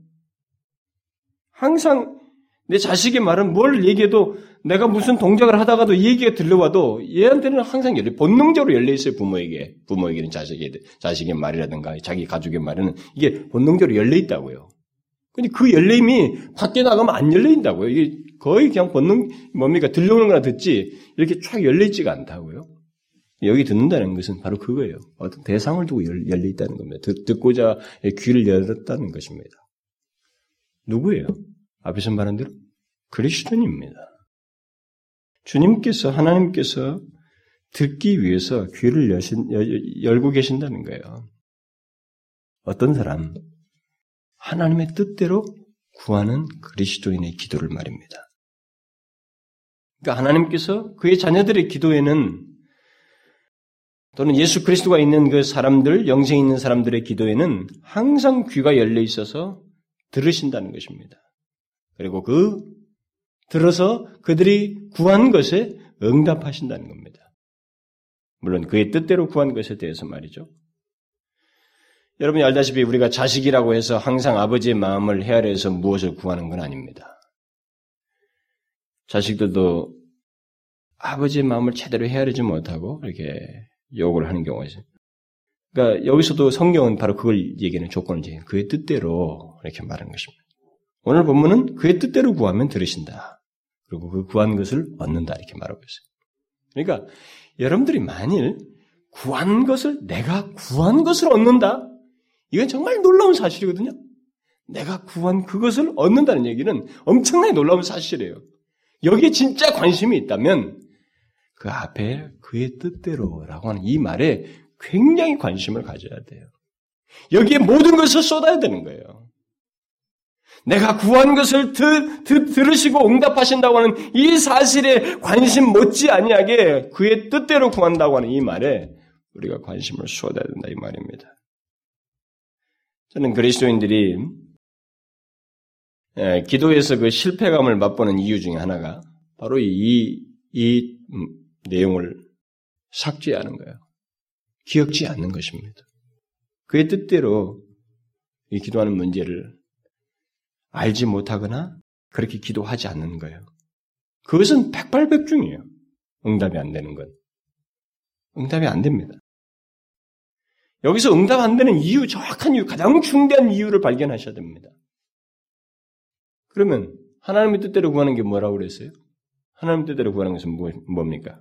항상 내 자식의 말은 뭘 얘기해도 내가 무슨 동작을 하다가도 이 얘기가 들려와도 얘한테는 항상 열려 본능적으로 열려 있어요 부모에게 부모에게는 자식의 자식의 말이라든가 자기 가족의 말은 이게 본능적으로 열려 있다고요. 근데 그 열림이 밖에 나가면 안 열려 있다고요. 이게 거의 그냥 본능 뭡니까 들려오는 거나 듣지 이렇게 쫙 열려 있지가 않다고요. 여기 듣는다는 것은 바로 그거예요. 어떤 대상을 두고 열려 있다는 겁니다. 듣, 고자 귀를 열었다는 것입니다. 누구예요? 앞에서 말한 대로 그리스도입니다. 주님께서 하나님께서 듣기 위해서 귀를 여신, 열고 계신다는 거예요. 어떤 사람 하나님의 뜻대로 구하는 그리스도인의 기도를 말입니다. 그러니까 하나님께서 그의 자녀들의 기도에는 또는 예수 그리스도가 있는 그 사람들, 영생 있는 사람들의 기도에는 항상 귀가 열려 있어서 들으신다는 것입니다. 그리고 그 들어서 그들이 구한 것에 응답하신다는 겁니다. 물론 그의 뜻대로 구한 것에 대해서 말이죠. 여러분이 알다시피 우리가 자식이라고 해서 항상 아버지의 마음을 헤아려 서 무엇을 구하는 건 아닙니다. 자식들도 아버지의 마음을 제대로 헤아리지 못하고 이렇게 욕을 하는 경우가 있어요. 그러니까 여기서도 성경은 바로 그걸 얘기하는 조건을 얘기해요. 그의 뜻대로 이렇게 말하는 것입니다. 오늘 본문은 그의 뜻대로 구하면 들으신다. 그리고 그 구한 것을 얻는다 이렇게 말하고 있어요. 그러니까 여러분들이 만일 구한 것을 내가 구한 것을 얻는다. 이건 정말 놀라운 사실이거든요. 내가 구한 그것을 얻는다는 얘기는 엄청나게 놀라운 사실이에요. 여기에 진짜 관심이 있다면 그 앞에 그의 뜻대로라고 하는 이 말에 굉장히 관심을 가져야 돼요. 여기에 모든 것을 쏟아야 되는 거예요. 내가 구한 것을 드, 드, 들으시고 응답하신다고 하는 이 사실에 관심 못지 아니하게 그의 뜻대로 구한다고 하는 이 말에 우리가 관심을 쏟아야 된다 이 말입니다. 저는 그리스도인들이 예, 기도에서 그 실패감을 맛보는 이유 중에 하나가 바로 이, 이 내용을 삭제하는 거예요. 기억지 않는 것입니다. 그의 뜻대로 이 기도하는 문제를 알지 못하거나 그렇게 기도하지 않는 거예요. 그것은 백발백중이에요. 응답이 안 되는 건. 응답이 안 됩니다. 여기서 응답 안 되는 이유, 정확한 이유, 가장 중대한 이유를 발견하셔야 됩니다. 그러면 하나님의 뜻대로 구하는 게 뭐라고 그랬어요? 하나님 뜻대로 구하는 것은 뭐, 뭡니까?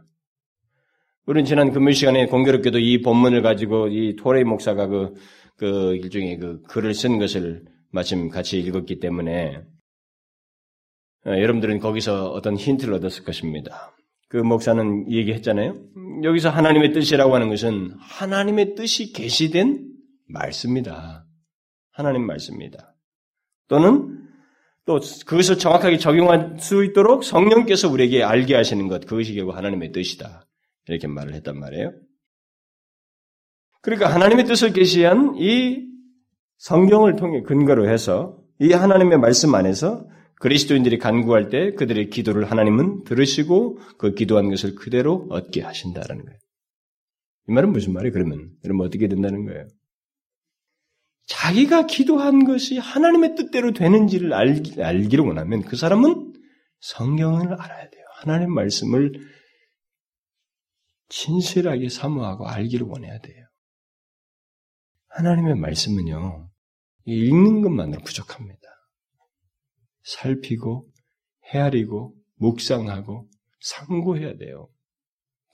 우리는 지난 금요 시간에 공교롭게도 이 본문을 가지고 이 토레이 목사가 그, 그 일종의 그 글을 쓴 것을 마침 같이 읽었기 때문에 어, 여러분들은 거기서 어떤 힌트를 얻었을 것입니다. 그 목사는 얘기했잖아요. 여기서 하나님의 뜻이라고 하는 것은 하나님의 뜻이 계시된 말씀입니다. 하나님 말씀입니다. 또는 또 그것을 정확하게 적용할 수 있도록 성령께서 우리에게 알게 하시는 것, 그것이 결국 하나님의 뜻이다. 이렇게 말을 했단 말이에요. 그러니까 하나님의 뜻을 계시한 이 성경을 통해 근거로 해서 이 하나님의 말씀 안에서 그리스도인들이 간구할 때 그들의 기도를 하나님은 들으시고 그 기도한 것을 그대로 얻게 하신다라는 거예요. 이 말은 무슨 말이에요? 그러면 여러분 어떻게 된다는 거예요? 자기가 기도한 것이 하나님의 뜻대로 되는지를 알기, 알기를 원하면 그 사람은 성경을 알아야 돼요. 하나님 말씀을 진실하게 사모하고 알기를 원해야 돼요. 하나님의 말씀은요, 읽는 것만으로 부족합니다. 살피고, 헤아리고, 묵상하고, 상고해야 돼요.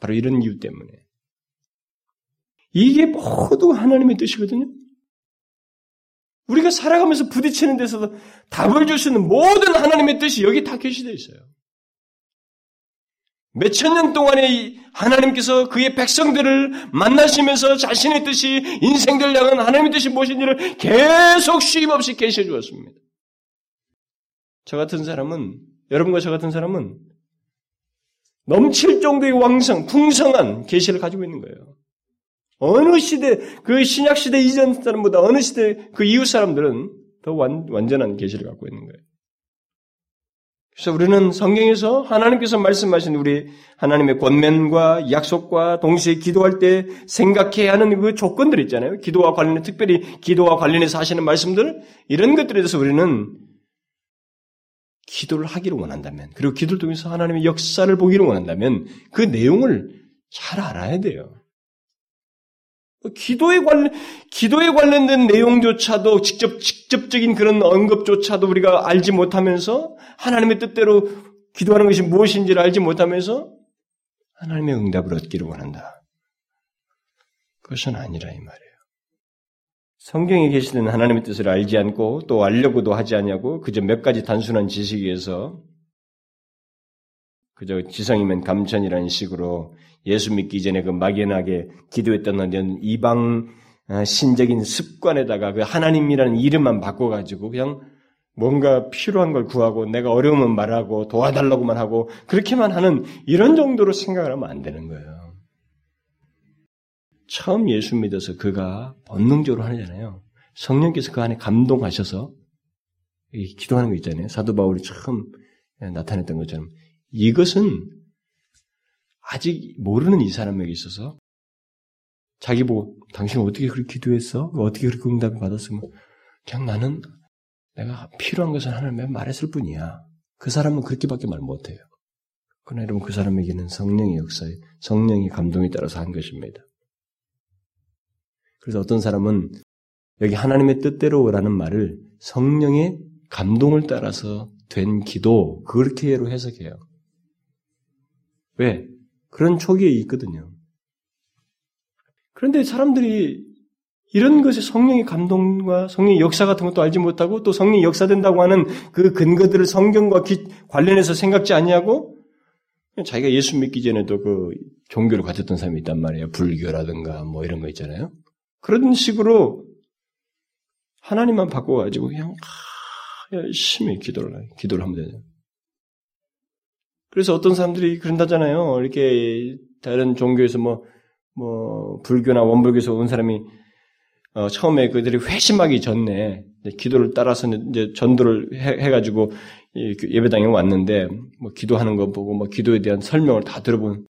바로 이런 이유 때문에. 이게 모두 하나님의 뜻이거든요. 우리가 살아가면서 부딪히는 데서도 답을 주시는 모든 하나님의 뜻이 여기 다 계시되어 있어요. 몇천 년 동안에 하나님께서 그의 백성들을 만나시면서 자신의 뜻이 인생들 향한 하나님의 뜻이 무엇인지를 계속 쉼 없이 계셔 주었습니다. 저 같은 사람은 여러분과 저 같은 사람은 넘칠 정도의 왕성, 풍성한 계시를 가지고 있는 거예요. 어느 시대, 그 신약 시대 이전 사람보다 어느 시대 그 이후 사람들은 더 완, 완전한 계시를 갖고 있는 거예요. 그래서 우리는 성경에서 하나님께서 말씀하신 우리 하나님의 권면과 약속과 동시에 기도할 때 생각해야 하는 그 조건들 있잖아요. 기도와 관련해 특별히 기도와 관련해서 하시는 말씀들 이런 것들에 대해서 우리는 기도를 하기를 원한다면 그리고 기도를 통해서 하나님의 역사를 보기를 원한다면 그 내용을 잘 알아야 돼요. 기도에 관련, 기도에 관련된 내용조차도 직접, 직접적인 그런 언급조차도 우리가 알지 못하면서 하나님의 뜻대로 기도하는 것이 무엇인지를 알지 못하면서 하나님의 응답을 얻기를 원한다. 그것은 아니라 이 말이에요. 성경에 계시는 하나님의 뜻을 알지 않고 또 알려고도 하지 않냐고 그저 몇 가지 단순한 지식에서 그저 지성이면 감천이라는 식으로 예수 믿기 전에 그 막연하게 기도했던 이방 어, 신적인 습관에다가 그 하나님이라는 이름만 바꿔가지고 그냥 뭔가 필요한 걸 구하고 내가 어려우면 말하고 도와달라고만 하고 그렇게만 하는 이런 정도로 생각을 하면 안 되는 거예요. 처음 예수 믿어서 그가 본능적으로 하잖아요. 성령께서 그 안에 감동하셔서 기도하는 거 있잖아요. 사도 바울이 처음 나타냈던 것처럼 이것은 아직 모르는 이 사람에게 있어서 자기 보고 당신 어떻게 그렇게 기도했어? 어떻게 그렇게 응답을 받았으면 그냥 나는 내가 필요한 것을 하나님께 말했을 뿐이야. 그 사람은 그렇게밖에 말 못해요. 그러나 여러분 그 사람에게는 성령의 역사에 성령의 감동에 따라서 한 것입니다. 그래서 어떤 사람은 여기 하나님의 뜻대로라는 말을 성령의 감동을 따라서 된 기도 그렇게로 해석해요. 왜? 그런 초기에 있거든요. 그런데 사람들이 이런 것에 성령의 감동과 성령의 역사 같은 것도 알지 못하고 또 성령이 역사된다고 하는 그 근거들을 성경과 기, 관련해서 생각지 아니하고 자기가 예수 믿기 전에도 그 종교를 가졌던 사람이 있단 말이에요. 불교라든가 뭐 이런 거 있잖아요. 그런 식으로 하나님만 바꿔가지고 그냥 열심히 기도를 기도를 하면 되죠. 그래서 어떤 사람들이 그런다잖아요. 이렇게 다른 종교에서 뭐, 뭐, 불교나 원불교에서 온 사람이, 어, 처음에 그들이 회심하기 전에 기도를 따라서 이제 전도를 해, 가지고 그 예배당에 왔는데, 뭐, 기도하는 거 보고, 뭐, 기도에 대한 설명을 다 들어본,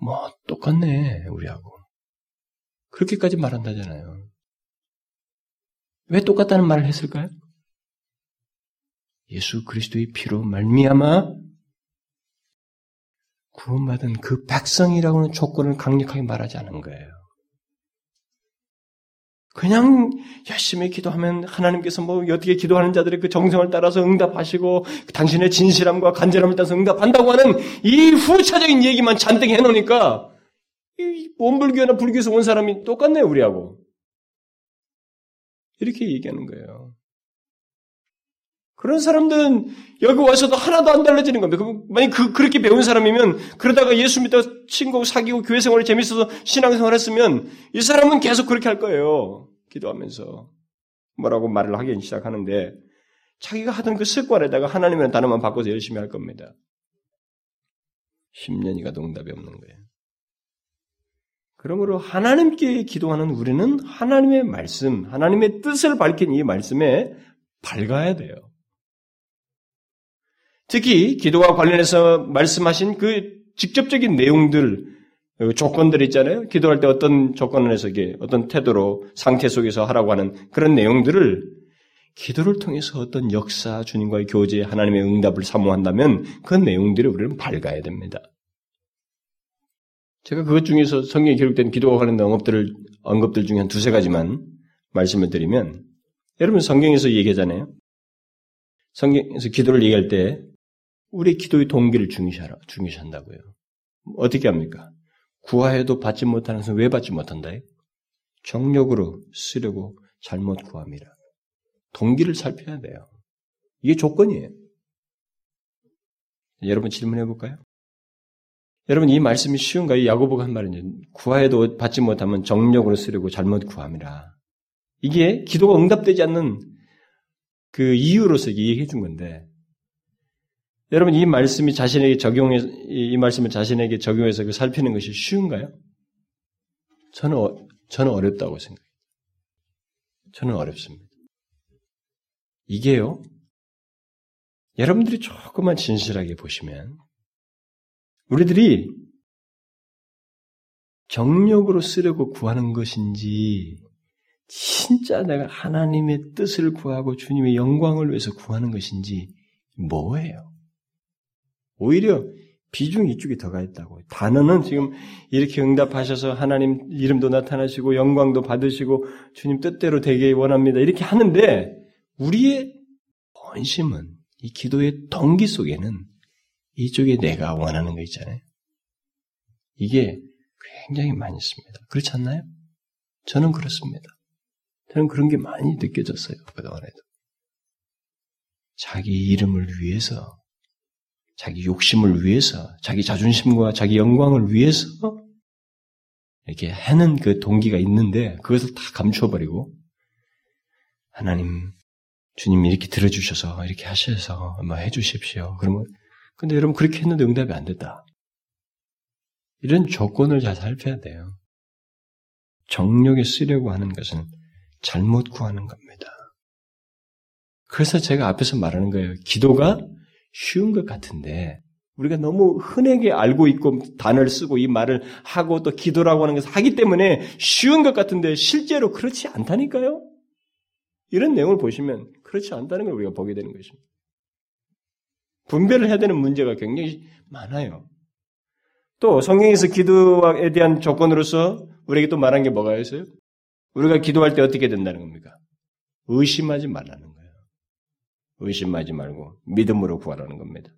뭐, 똑같네, 우리하고. 그렇게까지 말한다잖아요. 왜 똑같다는 말을 했을까요? 예수 그리스도의 피로 말미암아 구원받은 그 백성이라고 하는 조건을 강력하게 말하지 않은 거예요. 그냥 열심히 기도하면 하나님께서 뭐 어떻게 기도하는 자들의 그 정성을 따라서 응답하시고 당신의 진실함과 간절함을 따라서 응답한다고 하는 이 후차적인 얘기만 잔뜩 해놓으니까 이 원불교나 불교에서 온 사람이 똑같네요 우리하고 이렇게 얘기하는 거예요. 그런 사람들은 여기 와서도 하나도 안 달라지는 겁니다. 만약 그, 그렇게 배운 사람이면 그러다가 예수 믿다 친구 사귀고 교회 생활이 재밌어서 신앙생활 했으면 이 사람은 계속 그렇게 할 거예요. 기도하면서. 뭐라고 말을 하기 시작하는데 자기가 하던 그 습관에다가 하나님이라는 단어만 바꿔서 열심히 할 겁니다. 10년이 가도 응답이 없는 거예요. 그러므로 하나님께 기도하는 우리는 하나님의 말씀, 하나님의 뜻을 밝힌 이 말씀에 밝아야 돼요. 특히 기도와 관련해서 말씀하신 그 직접적인 내용들, 그 조건들 있잖아요. 기도할 때 어떤 조건에서 이게 어떤 태도로 상태 속에서 하라고 하는 그런 내용들을 기도를 통해서 어떤 역사, 주님과의 교제, 하나님의 응답을 사모한다면 그 내용들을 우리는 밝아야 됩니다. 제가 그것 중에서 성경에 기록된 기도와 관련된 언급들을, 언급들 중에 한 두세 가지만 말씀을 드리면, 여러분 성경에서 얘기하잖아요. 성경에서 기도를 얘기할 때 우리 기도의 동기를 중요시한다고요. 어떻게 합니까? 구하여도 받지 못하는 것은 왜 받지 못한다? 정력으로 쓰려고 잘못 구함이라. 동기를 살펴야 돼요. 이게 조건이에요. 여러분 질문해 볼까요? 여러분 이 말씀이 쉬운가요? 야고보가 한 말은 구하여도 받지 못하면 정력으로 쓰려고 잘못 구함이라. 이게 기도가 응답되지 않는 그 이유로서 얘기해 준 건데 여러분 이 말씀이 자신에게 적용해 이 말씀을 자신에게 적용해서 그 살피는 것이 쉬운가요? 저는 어, 저는 어렵다고 생각해요. 저는 어렵습니다. 이게요. 여러분들이 조금만 진실하게 보시면 우리들이 정력으로 쓰려고 구하는 것인지 진짜 내가 하나님의 뜻을 구하고 주님의 영광을 위해서 구하는 것인지 뭐예요? 오히려 비중이 이쪽에 더가 있다고. 단어는 지금 이렇게 응답하셔서 하나님 이름도 나타나시고 영광도 받으시고 주님 뜻대로 되게 원합니다. 이렇게 하는데 우리의 본심은 이 기도의 동기 속에는 이쪽에 내가 원하는 거 있잖아요. 이게 굉장히 많이 있습니다. 그렇지 않나요? 저는 그렇습니다. 저는 그런 게 많이 느껴졌어요. 그동안에도. 자기 이름을 위해서 자기 욕심을 위해서, 자기 자존심과 자기 영광을 위해서 이렇게 하는 그 동기가 있는데 그것을 다 감추어버리고 하나님 주님이 이렇게 들어주셔서 이렇게 하셔서 뭐 해주십시오. 그러면 근데 여러분 그렇게 했는데 응답이 안 됐다. 이런 조건을 잘 살펴야 돼요. 정력에 쓰려고 하는 것은 잘못 구하는 겁니다. 그래서 제가 앞에서 말하는 거예요. 기도가 쉬운 것 같은데 우리가 너무 흔하게 알고 있고 단어를 쓰고 이 말을 하고 또 기도라고 하는 것을 하기 때문에 쉬운 것 같은데 실제로 그렇지 않다니까요. 이런 내용을 보시면 그렇지 않다는 걸 우리가 보게 되는 것입니다. 분별을 해야 되는 문제가 굉장히 많아요. 또 성경에서 기도에 대한 조건으로서 우리에게 또 말한 게 뭐가 있어요? 우리가 기도할 때 어떻게 된다는 겁니까? 의심하지 말라는 거예요. 의심하지 말고 믿음으로 구하라는 겁니다.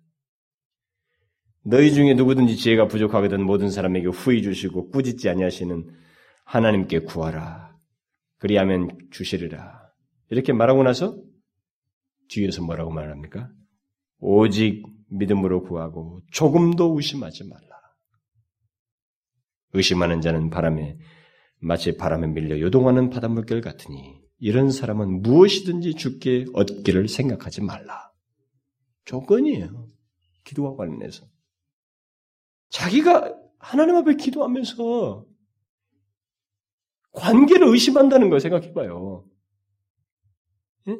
너희 중에 누구든지 지혜가 부족하거든 모든 사람에게 후히 주시고 꾸짖지 아니하시는 하나님께 구하라. 그리하면 주시리라. 이렇게 말하고 나서 뒤에서 뭐라고 말합니까? 오직 믿음으로 구하고 조금도 의심하지 말라. 의심하는 자는 바람에 마치 바람에 밀려 요동하는 바닷물결 같으니 이런 사람은 무엇이든지 죽게 얻기를 생각하지 말라. 조건이에요. 기도와 관련해서. 자기가 하나님 앞에 기도하면서 관계를 의심한다는 걸 생각해 봐요.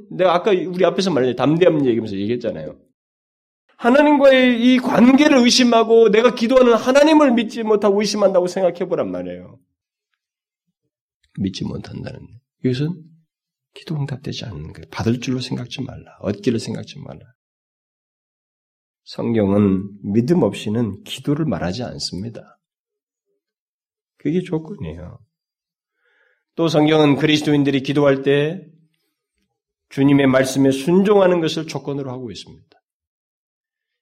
내가 아까 우리 앞에서 말했 담대함 얘기하면서 얘기했잖아요. 하나님과의 이 관계를 의심하고 내가 기도하는 하나님을 믿지 못하고 의심한다고 생각해 보란 말이에요. 믿지 못한다는. 이것은 기도 응답되지 않는 거예요. 받을 줄로 생각지 말라. 얻기를 생각지 말라. 성경은 믿음 없이는 기도를 말하지 않습니다. 그게 조건이에요. 또 성경은 그리스도인들이 기도할 때 주님의 말씀에 순종하는 것을 조건으로 하고 있습니다.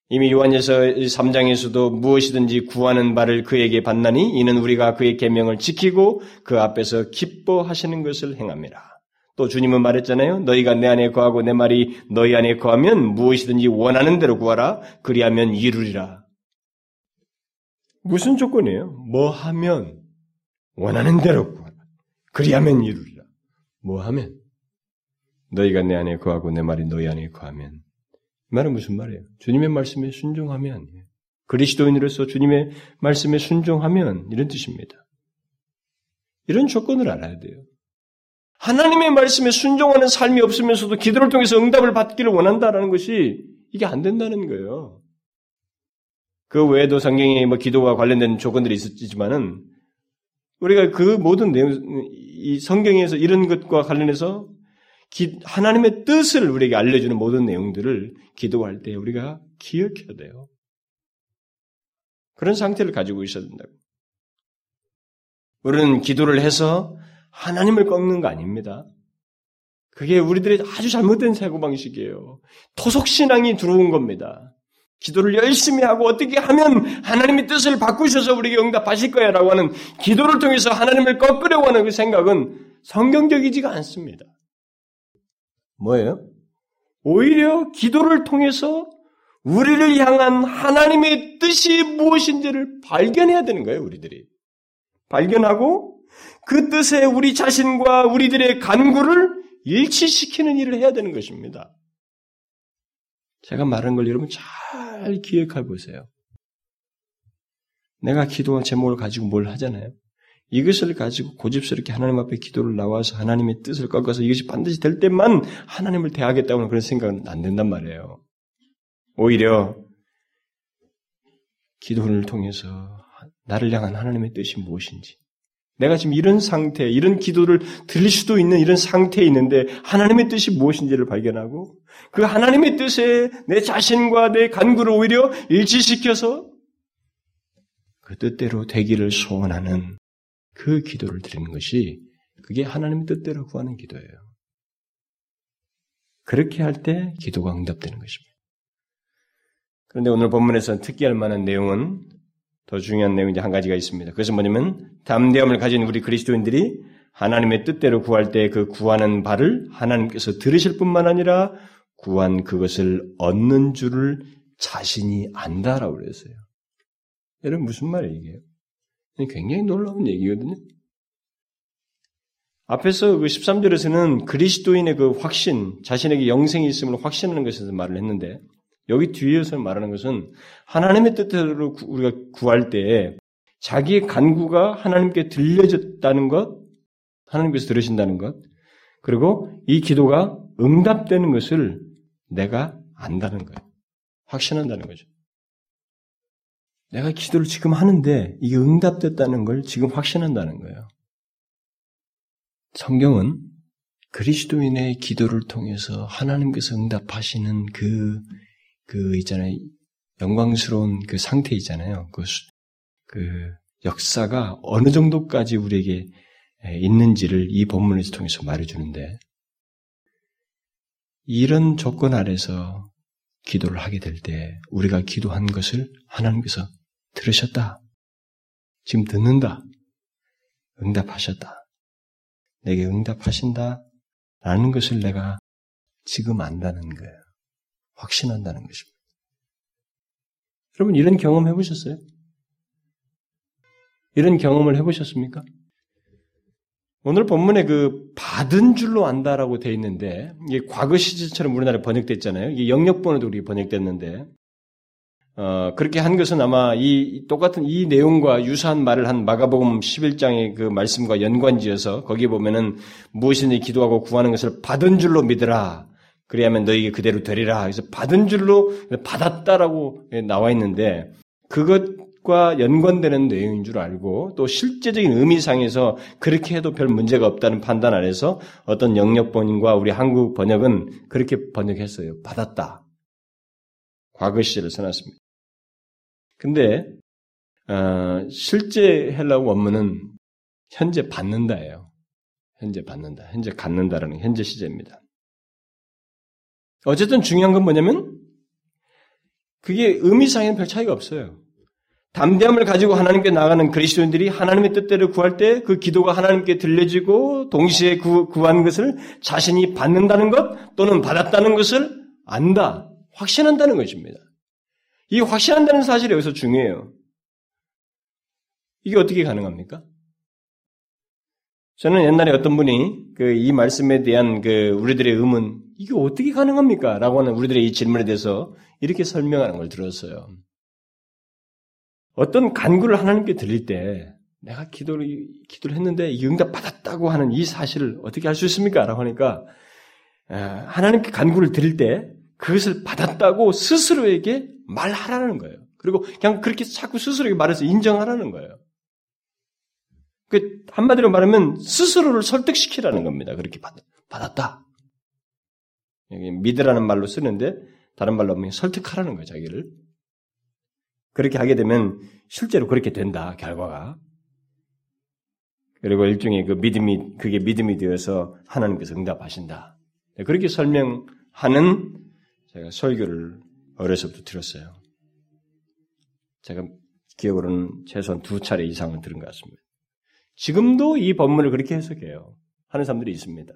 이미 요한에서 3장에서도 무엇이든지 구하는 바를 그에게 받나니 이는 우리가 그의 계명을 지키고 그 앞에서 기뻐하시는 것을 행합니다. 또 주님은 말했잖아요. 너희가 내 안에 거하고 내 말이 너희 안에 거하면 무엇이든지 원하는 대로 구하라. 그리하면 이루리라. 무슨 조건이에요? 뭐 하면 원하는 대로 구하라. 그리하면 이루리라. 뭐 하면 너희가 내 안에 거하고 내 말이 너희 안에 거하면 말은 무슨 말이에요? 주님의 말씀에 순종하면 그리스도인으로서 주님의 말씀에 순종하면 이런 뜻입니다. 이런 조건을 알아야 돼요. 하나님의 말씀에 순종하는 삶이 없으면서도 기도를 통해서 응답을 받기를 원한다라는 것이 이게 안 된다는 거예요. 그 외에도 성경에 뭐 기도와 관련된 조건들이 있었지만은 우리가 그 모든 내용, 이 성경에서 이런 것과 관련해서 하나님의 뜻을 우리에게 알려주는 모든 내용들을 기도할 때 우리가 기억해야 돼요. 그런 상태를 가지고 있어야 된다고. 우리는 기도를 해서 하나님을 꺾는 거 아닙니다. 그게 우리들의 아주 잘못된 사고방식이에요. 토속신앙이 들어온 겁니다. 기도를 열심히 하고 어떻게 하면 하나님의 뜻을 바꾸셔서 우리에게 응답하실 거야 라고 하는 기도를 통해서 하나님을 꺾으려고 하는 그 생각은 성경적이지가 않습니다. 뭐예요? 오히려 기도를 통해서 우리를 향한 하나님의 뜻이 무엇인지를 발견해야 되는 거예요, 우리들이. 발견하고 그 뜻에 우리 자신과 우리들의 간구를 일치시키는 일을 해야 되는 것입니다. 제가 말한 걸 여러분 잘 기억해 보세요. 내가 기도와 제목을 가지고 뭘 하잖아요. 이것을 가지고 고집스럽게 하나님 앞에 기도를 나와서 하나님의 뜻을 꺾어서 이것이 반드시 될 때만 하나님을 대하겠다고는 그런 생각은 안 된단 말이에요. 오히려 기도를 통해서 나를 향한 하나님의 뜻이 무엇인지, 내가 지금 이런 상태, 이런 기도를 들릴 수도 있는 이런 상태에 있는데 하나님의 뜻이 무엇인지를 발견하고 그 하나님의 뜻에 내 자신과 내 간구를 오히려 일치시켜서 그 뜻대로 되기를 소원하는 그 기도를 드리는 것이 그게 하나님의 뜻대로 구하는 기도예요. 그렇게 할 때 기도가 응답되는 것입니다. 그런데 오늘 본문에서 특기할 만한 내용은 더 중요한 내용이 한 가지가 있습니다. 그것은 뭐냐면 담대함을 가진 우리 그리스도인들이 하나님의 뜻대로 구할 때 그 구하는 바를 하나님께서 들으실 뿐만 아니라 구한 그것을 얻는 줄을 자신이 안다라고 그랬어요. 여러분 무슨 말이에요 이게? 굉장히 놀라운 얘기거든요. 앞에서 그 13절에서는 그리스도인의 그 확신, 자신에게 영생이 있음을 확신하는 것에서 말을 했는데 여기 뒤에서 말하는 것은 하나님의 뜻대로 우리가 구할 때 자기의 간구가 하나님께 들려졌다는 것, 하나님께서 들으신다는 것, 그리고 이 기도가 응답되는 것을 내가 안다는 거예요. 확신한다는 거죠. 내가 기도를 지금 하는데 이게 응답됐다는 걸 지금 확신한다는 거예요. 성경은 그리스도인의 기도를 통해서 하나님께서 응답하시는 그, 그 있잖아요. 영광스러운 그 상태 있잖아요. 그, 그 역사가 어느 정도까지 우리에게 있는지를 이 본문을 통해서 말해주는데, 이런 조건 아래서 기도를 하게 될 때, 우리가 기도한 것을 하나님께서 들으셨다. 지금 듣는다. 응답하셨다. 내게 응답하신다. 라는 것을 내가 지금 안다는 거예요. 확신한다는 것입니다. 여러분, 이런 경험 해보셨어요? 이런 경험을 해보셨습니까? 오늘 본문에 그 받은 줄로 안다라고 돼 있는데 이게 과거 시제처럼 우리나라에 번역됐잖아요. 이게 영역번호도 우리 번역됐는데 어, 그렇게 한 것은 아마 이 똑같은 이 내용과 유사한 말을 한 마가복음 11장의 그 말씀과 연관지어서 거기에 보면은 무엇이든지 기도하고 구하는 것을 받은 줄로 믿으라. 그래야만 너에게 그대로 되리라. 그래서 받은 줄로 받았다라고 나와 있는데 그것과 연관되는 내용인 줄 알고 또 실제적인 의미상에서 그렇게 해도 별 문제가 없다는 판단 안에서 어떤 영역 번역과 우리 한국 번역은 그렇게 번역했어요. 받았다. 과거 시제를 써놨습니다. 근데 어, 실제 헬라어 원문은 현재 받는다예요. 현재 받는다. 현재 갖는다라는 현재 시제입니다. 어쨌든 중요한 건 뭐냐면 그게 의미상에는 별 차이가 없어요. 담대함을 가지고 하나님께 나가는 그리스도인들이 하나님의 뜻대로 구할 때 그 기도가 하나님께 들려지고 동시에 구, 구한 것을 자신이 받는다는 것 또는 받았다는 것을 안다, 확신한다는 것입니다. 이 확신한다는 사실이 여기서 중요해요. 이게 어떻게 가능합니까? 저는 옛날에 어떤 분이 그 이 말씀에 대한 그 우리들의 의문, 이게 어떻게 가능합니까? 라고 하는 우리들의 이 질문에 대해서 이렇게 설명하는 걸 들었어요. 어떤 간구를 하나님께 드릴 때 내가 기도를, 기도를 했는데 응답 받았다고 하는 이 사실을 어떻게 할수 있습니까? 라고 하니까 하나님께 간구를 드릴 때 그것을 받았다고 스스로에게 말하라는 거예요. 그리고 그냥 그렇게 자꾸 스스로에게 말해서 인정하라는 거예요. 그 한마디로 말하면 스스로를 설득시키라는 겁니다. 그렇게 받, 받았다. 여기 믿으라는 말로 쓰는데 다른 말로 하면 설득하라는 거예요. 자기를. 그렇게 하게 되면 실제로 그렇게 된다. 결과가. 그리고 일종의 그 믿음이 그게 믿음이 되어서 하나님께서 응답하신다. 네, 그렇게 설명하는 제가 설교를 어려서부터 들었어요. 제가 기억으로는 최소한 두 차례 이상은 들은 것 같습니다. 지금도 이 본문을 그렇게 해석해요. 하는 사람들이 있습니다.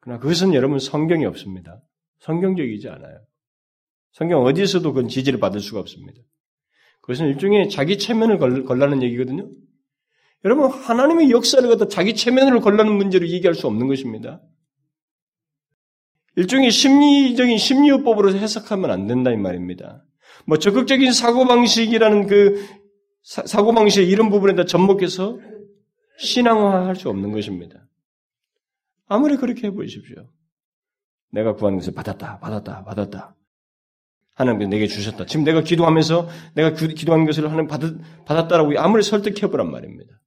그러나 그것은 여러분 성경이 없습니다. 성경적이지 않아요. 성경 어디에서도 그건 지지를 받을 수가 없습니다. 그것은 일종의 자기 체면을 걸라는 얘기거든요. 여러분 하나님의 역사를 갖다 자기 체면을 걸라는 문제로 얘기할 수 없는 것입니다. 일종의 심리적인 심리요법으로 해석하면 안 된다 이 말입니다. 뭐 적극적인 사고방식이라는 그 사, 고방식의 이런 부분에다 접목해서 신앙화할 수 없는 것입니다. 아무리 그렇게 해보십시오. 내가 구하는 것을 받았다, 받았다, 받았다. 하나님께서 내게 주셨다. 지금 내가 기도하면서 내가 기도한 것을 하나님 받, 받았다라고 아무리 설득해보란 말입니다.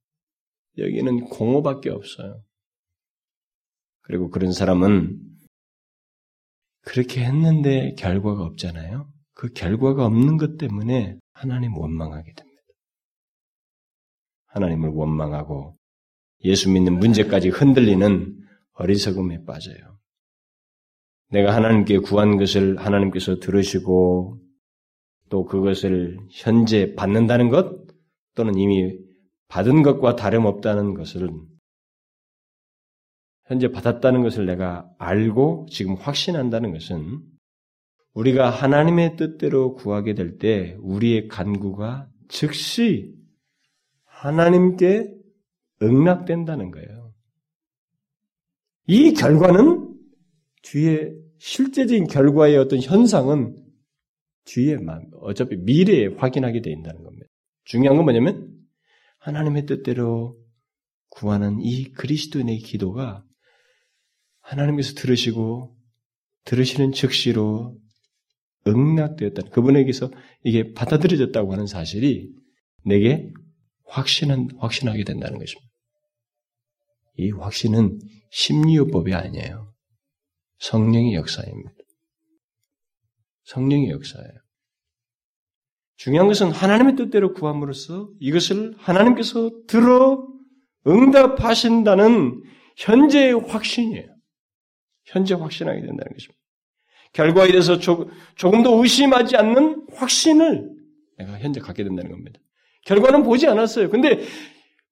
여기는 공허밖에 없어요. 그리고 그런 사람은 그렇게 했는데 결과가 없잖아요. 그 결과가 없는 것 때문에 하나님 원망하게 됩니다. 하나님을 원망하고 예수 믿는 문제까지 흔들리는 어리석음에 빠져요. 내가 하나님께 구한 것을 하나님께서 들으시고 또 그것을 현재 받는다는 것 또는 이미 받은 것과 다름없다는 것을 현재 받았다는 것을 내가 알고 지금 확신한다는 것은 우리가 하나님의 뜻대로 구하게 될 때 우리의 간구가 즉시 하나님께 응납된다는 거예요. 이 결과는 뒤에 실제적인 결과의 어떤 현상은 뒤에만 어차피 미래에 확인하게 된다는 겁니다. 중요한 건 뭐냐면 하나님의 뜻대로 구하는 이 그리스도인의 기도가 하나님께서 들으시고 들으시는 즉시로 응낙되었다. 그분에게서 이게 받아들여졌다고 하는 사실이 내게 확신은 확신하게 된다는 것입니다. 이 확신은 심리요법이 아니에요. 성령의 역사입니다. 성령의 역사예요. 중요한 것은 하나님의 뜻대로 구함으로써 이것을 하나님께서 들어 응답하신다는 현재의 확신이에요. 현재 확신하게 된다는 것입니다. 결과에 대해서 조금 더 의심하지 않는 확신을 내가 현재 갖게 된다는 겁니다. 결과는 보지 않았어요. 근데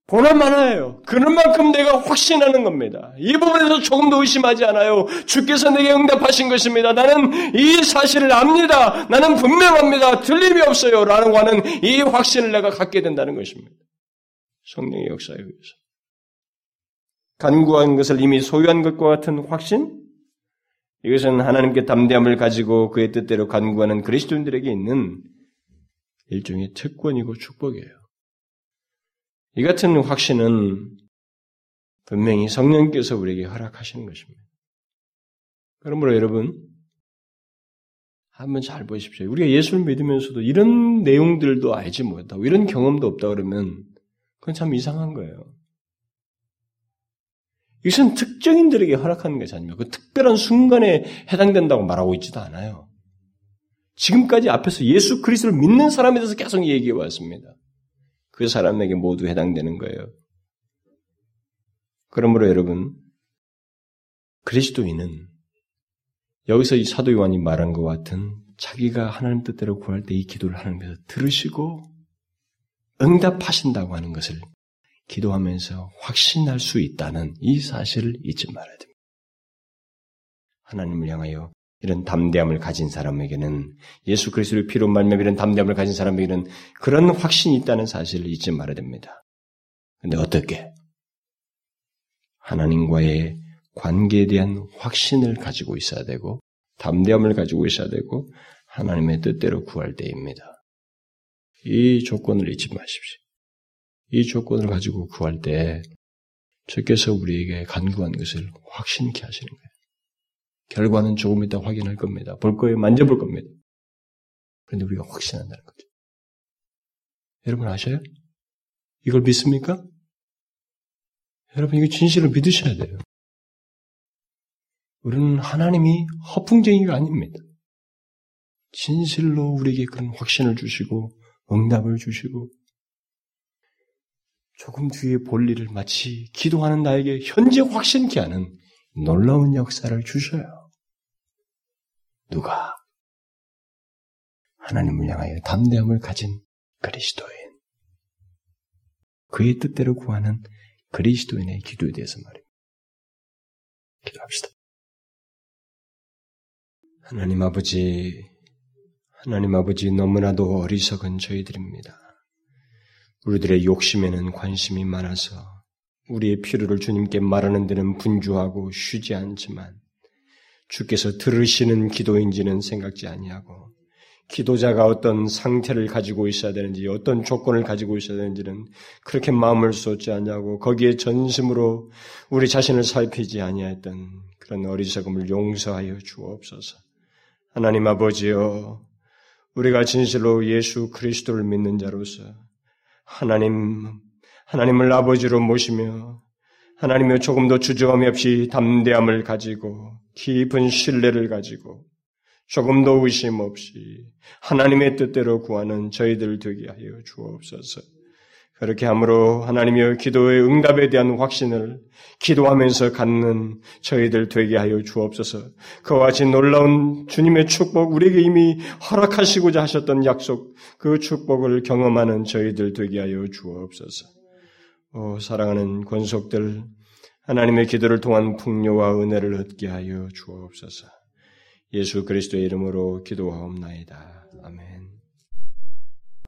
보난 많아요. 그런 만큼 내가 확신하는 겁니다. 이 부분에서 조금 더 의심하지 않아요. 주께서 내게 응답하신 것입니다. 나는 이 사실을 압니다. 나는 분명합니다. 틀림이 없어요. 라는 하는 이 확신을 내가 갖게 된다는 것입니다. 성령의 역사에 의해서. 간구한 것을 이미 소유한 것과 같은 확신? 이것은 하나님께 담대함을 가지고 그의 뜻대로 간구하는 그리스도인들에게 있는 일종의 특권이고 축복이에요. 이 같은 확신은 분명히 성령께서 우리에게 허락하시는 것입니다. 그러므로 여러분, 한번 잘 보십시오. 우리가 예수를 믿으면서도 이런 내용들도 알지 못하고 이런 경험도 없다 그러면 그건 참 이상한 거예요. 이것은 특정인들에게 허락하는 것이 아닙니다. 그 특별한 순간에 해당된다고 말하고 있지도 않아요. 지금까지 앞에서 예수 그리스도를 믿는 사람에 대해서 계속 얘기해 왔습니다. 그 사람에게 모두 해당되는 거예요. 그러므로 여러분, 그리스도인은 여기서 이 사도 요한이 말한 것 같은 자기가 하나님 뜻대로 구할 때 이 기도를 하나님께서 들으시고 응답하신다고 하는 것을 기도하면서 확신할 수 있다는 이 사실을 잊지 말아야 됩니다. 하나님을 향하여 이런 담대함을 가진 사람에게는 예수 그리스도의 피로 말미암아 이런 담대함을 가진 사람에게는 그런 확신이 있다는 사실을 잊지 말아야 됩니다. 근데 어떻게? 하나님과의 관계에 대한 확신을 가지고 있어야 되고 담대함을 가지고 있어야 되고 하나님의 뜻대로 구할 때입니다. 이 조건을 잊지 마십시오. 이 조건을 가지고 구할 때 주께서 우리에게 간구한 것을 확신케 하시는 거예요. 결과는 조금 이따 확인할 겁니다. 볼 거예요. 만져볼 겁니다. 그런데 우리가 확신한다는 거죠. 여러분 아셔요? 이걸 믿습니까? 여러분 이거 진실을 믿으셔야 돼요. 우리는 하나님이 허풍쟁이가 아닙니다. 진실로 우리에게 그런 확신을 주시고 응답을 주시고 조금 뒤에 볼 일을 마치 기도하는 나에게 현재 확신케 하는 놀라운 역사를 주셔요. 누가? 하나님을 향하여 담대함을 가진 그리스도인. 그의 뜻대로 구하는 그리스도인의 기도에 대해서 말입니다. 기도합시다. 하나님 아버지, 하나님 아버지 너무나도 어리석은 저희들입니다. 우리들의 욕심에는 관심이 많아서 우리의 필요를 주님께 말하는 데는 분주하고 쉬지 않지만 주께서 들으시는 기도인지는 생각지 아니하고 기도자가 어떤 상태를 가지고 있어야 되는지 어떤 조건을 가지고 있어야 되는지는 그렇게 마음을 쏟지 않냐고 거기에 전심으로 우리 자신을 살피지 아니했던 그런 어리석음을 용서하여 주옵소서. 하나님 아버지여 우리가 진실로 예수 그리스도를 믿는 자로서 하나님 하나님을 아버지로 모시며 하나님의 조금도 주저함이 없이 담대함을 가지고 깊은 신뢰를 가지고 조금도 의심 없이 하나님의 뜻대로 구하는 저희들 되게 하여 주옵소서. 그렇게 함으로 하나님의 기도의 응답에 대한 확신을 기도하면서 갖는 저희들 되게 하여 주옵소서. 그와 같이 놀라운 주님의 축복, 우리에게 이미 허락하시고자 하셨던 약속, 그 축복을 경험하는 저희들 되게 하여 주옵소서. 오, 사랑하는 권속들, 하나님의 기도를 통한 풍요와 은혜를 얻게 하여 주옵소서. 예수 그리스도의 이름으로 기도하옵나이다. 아멘.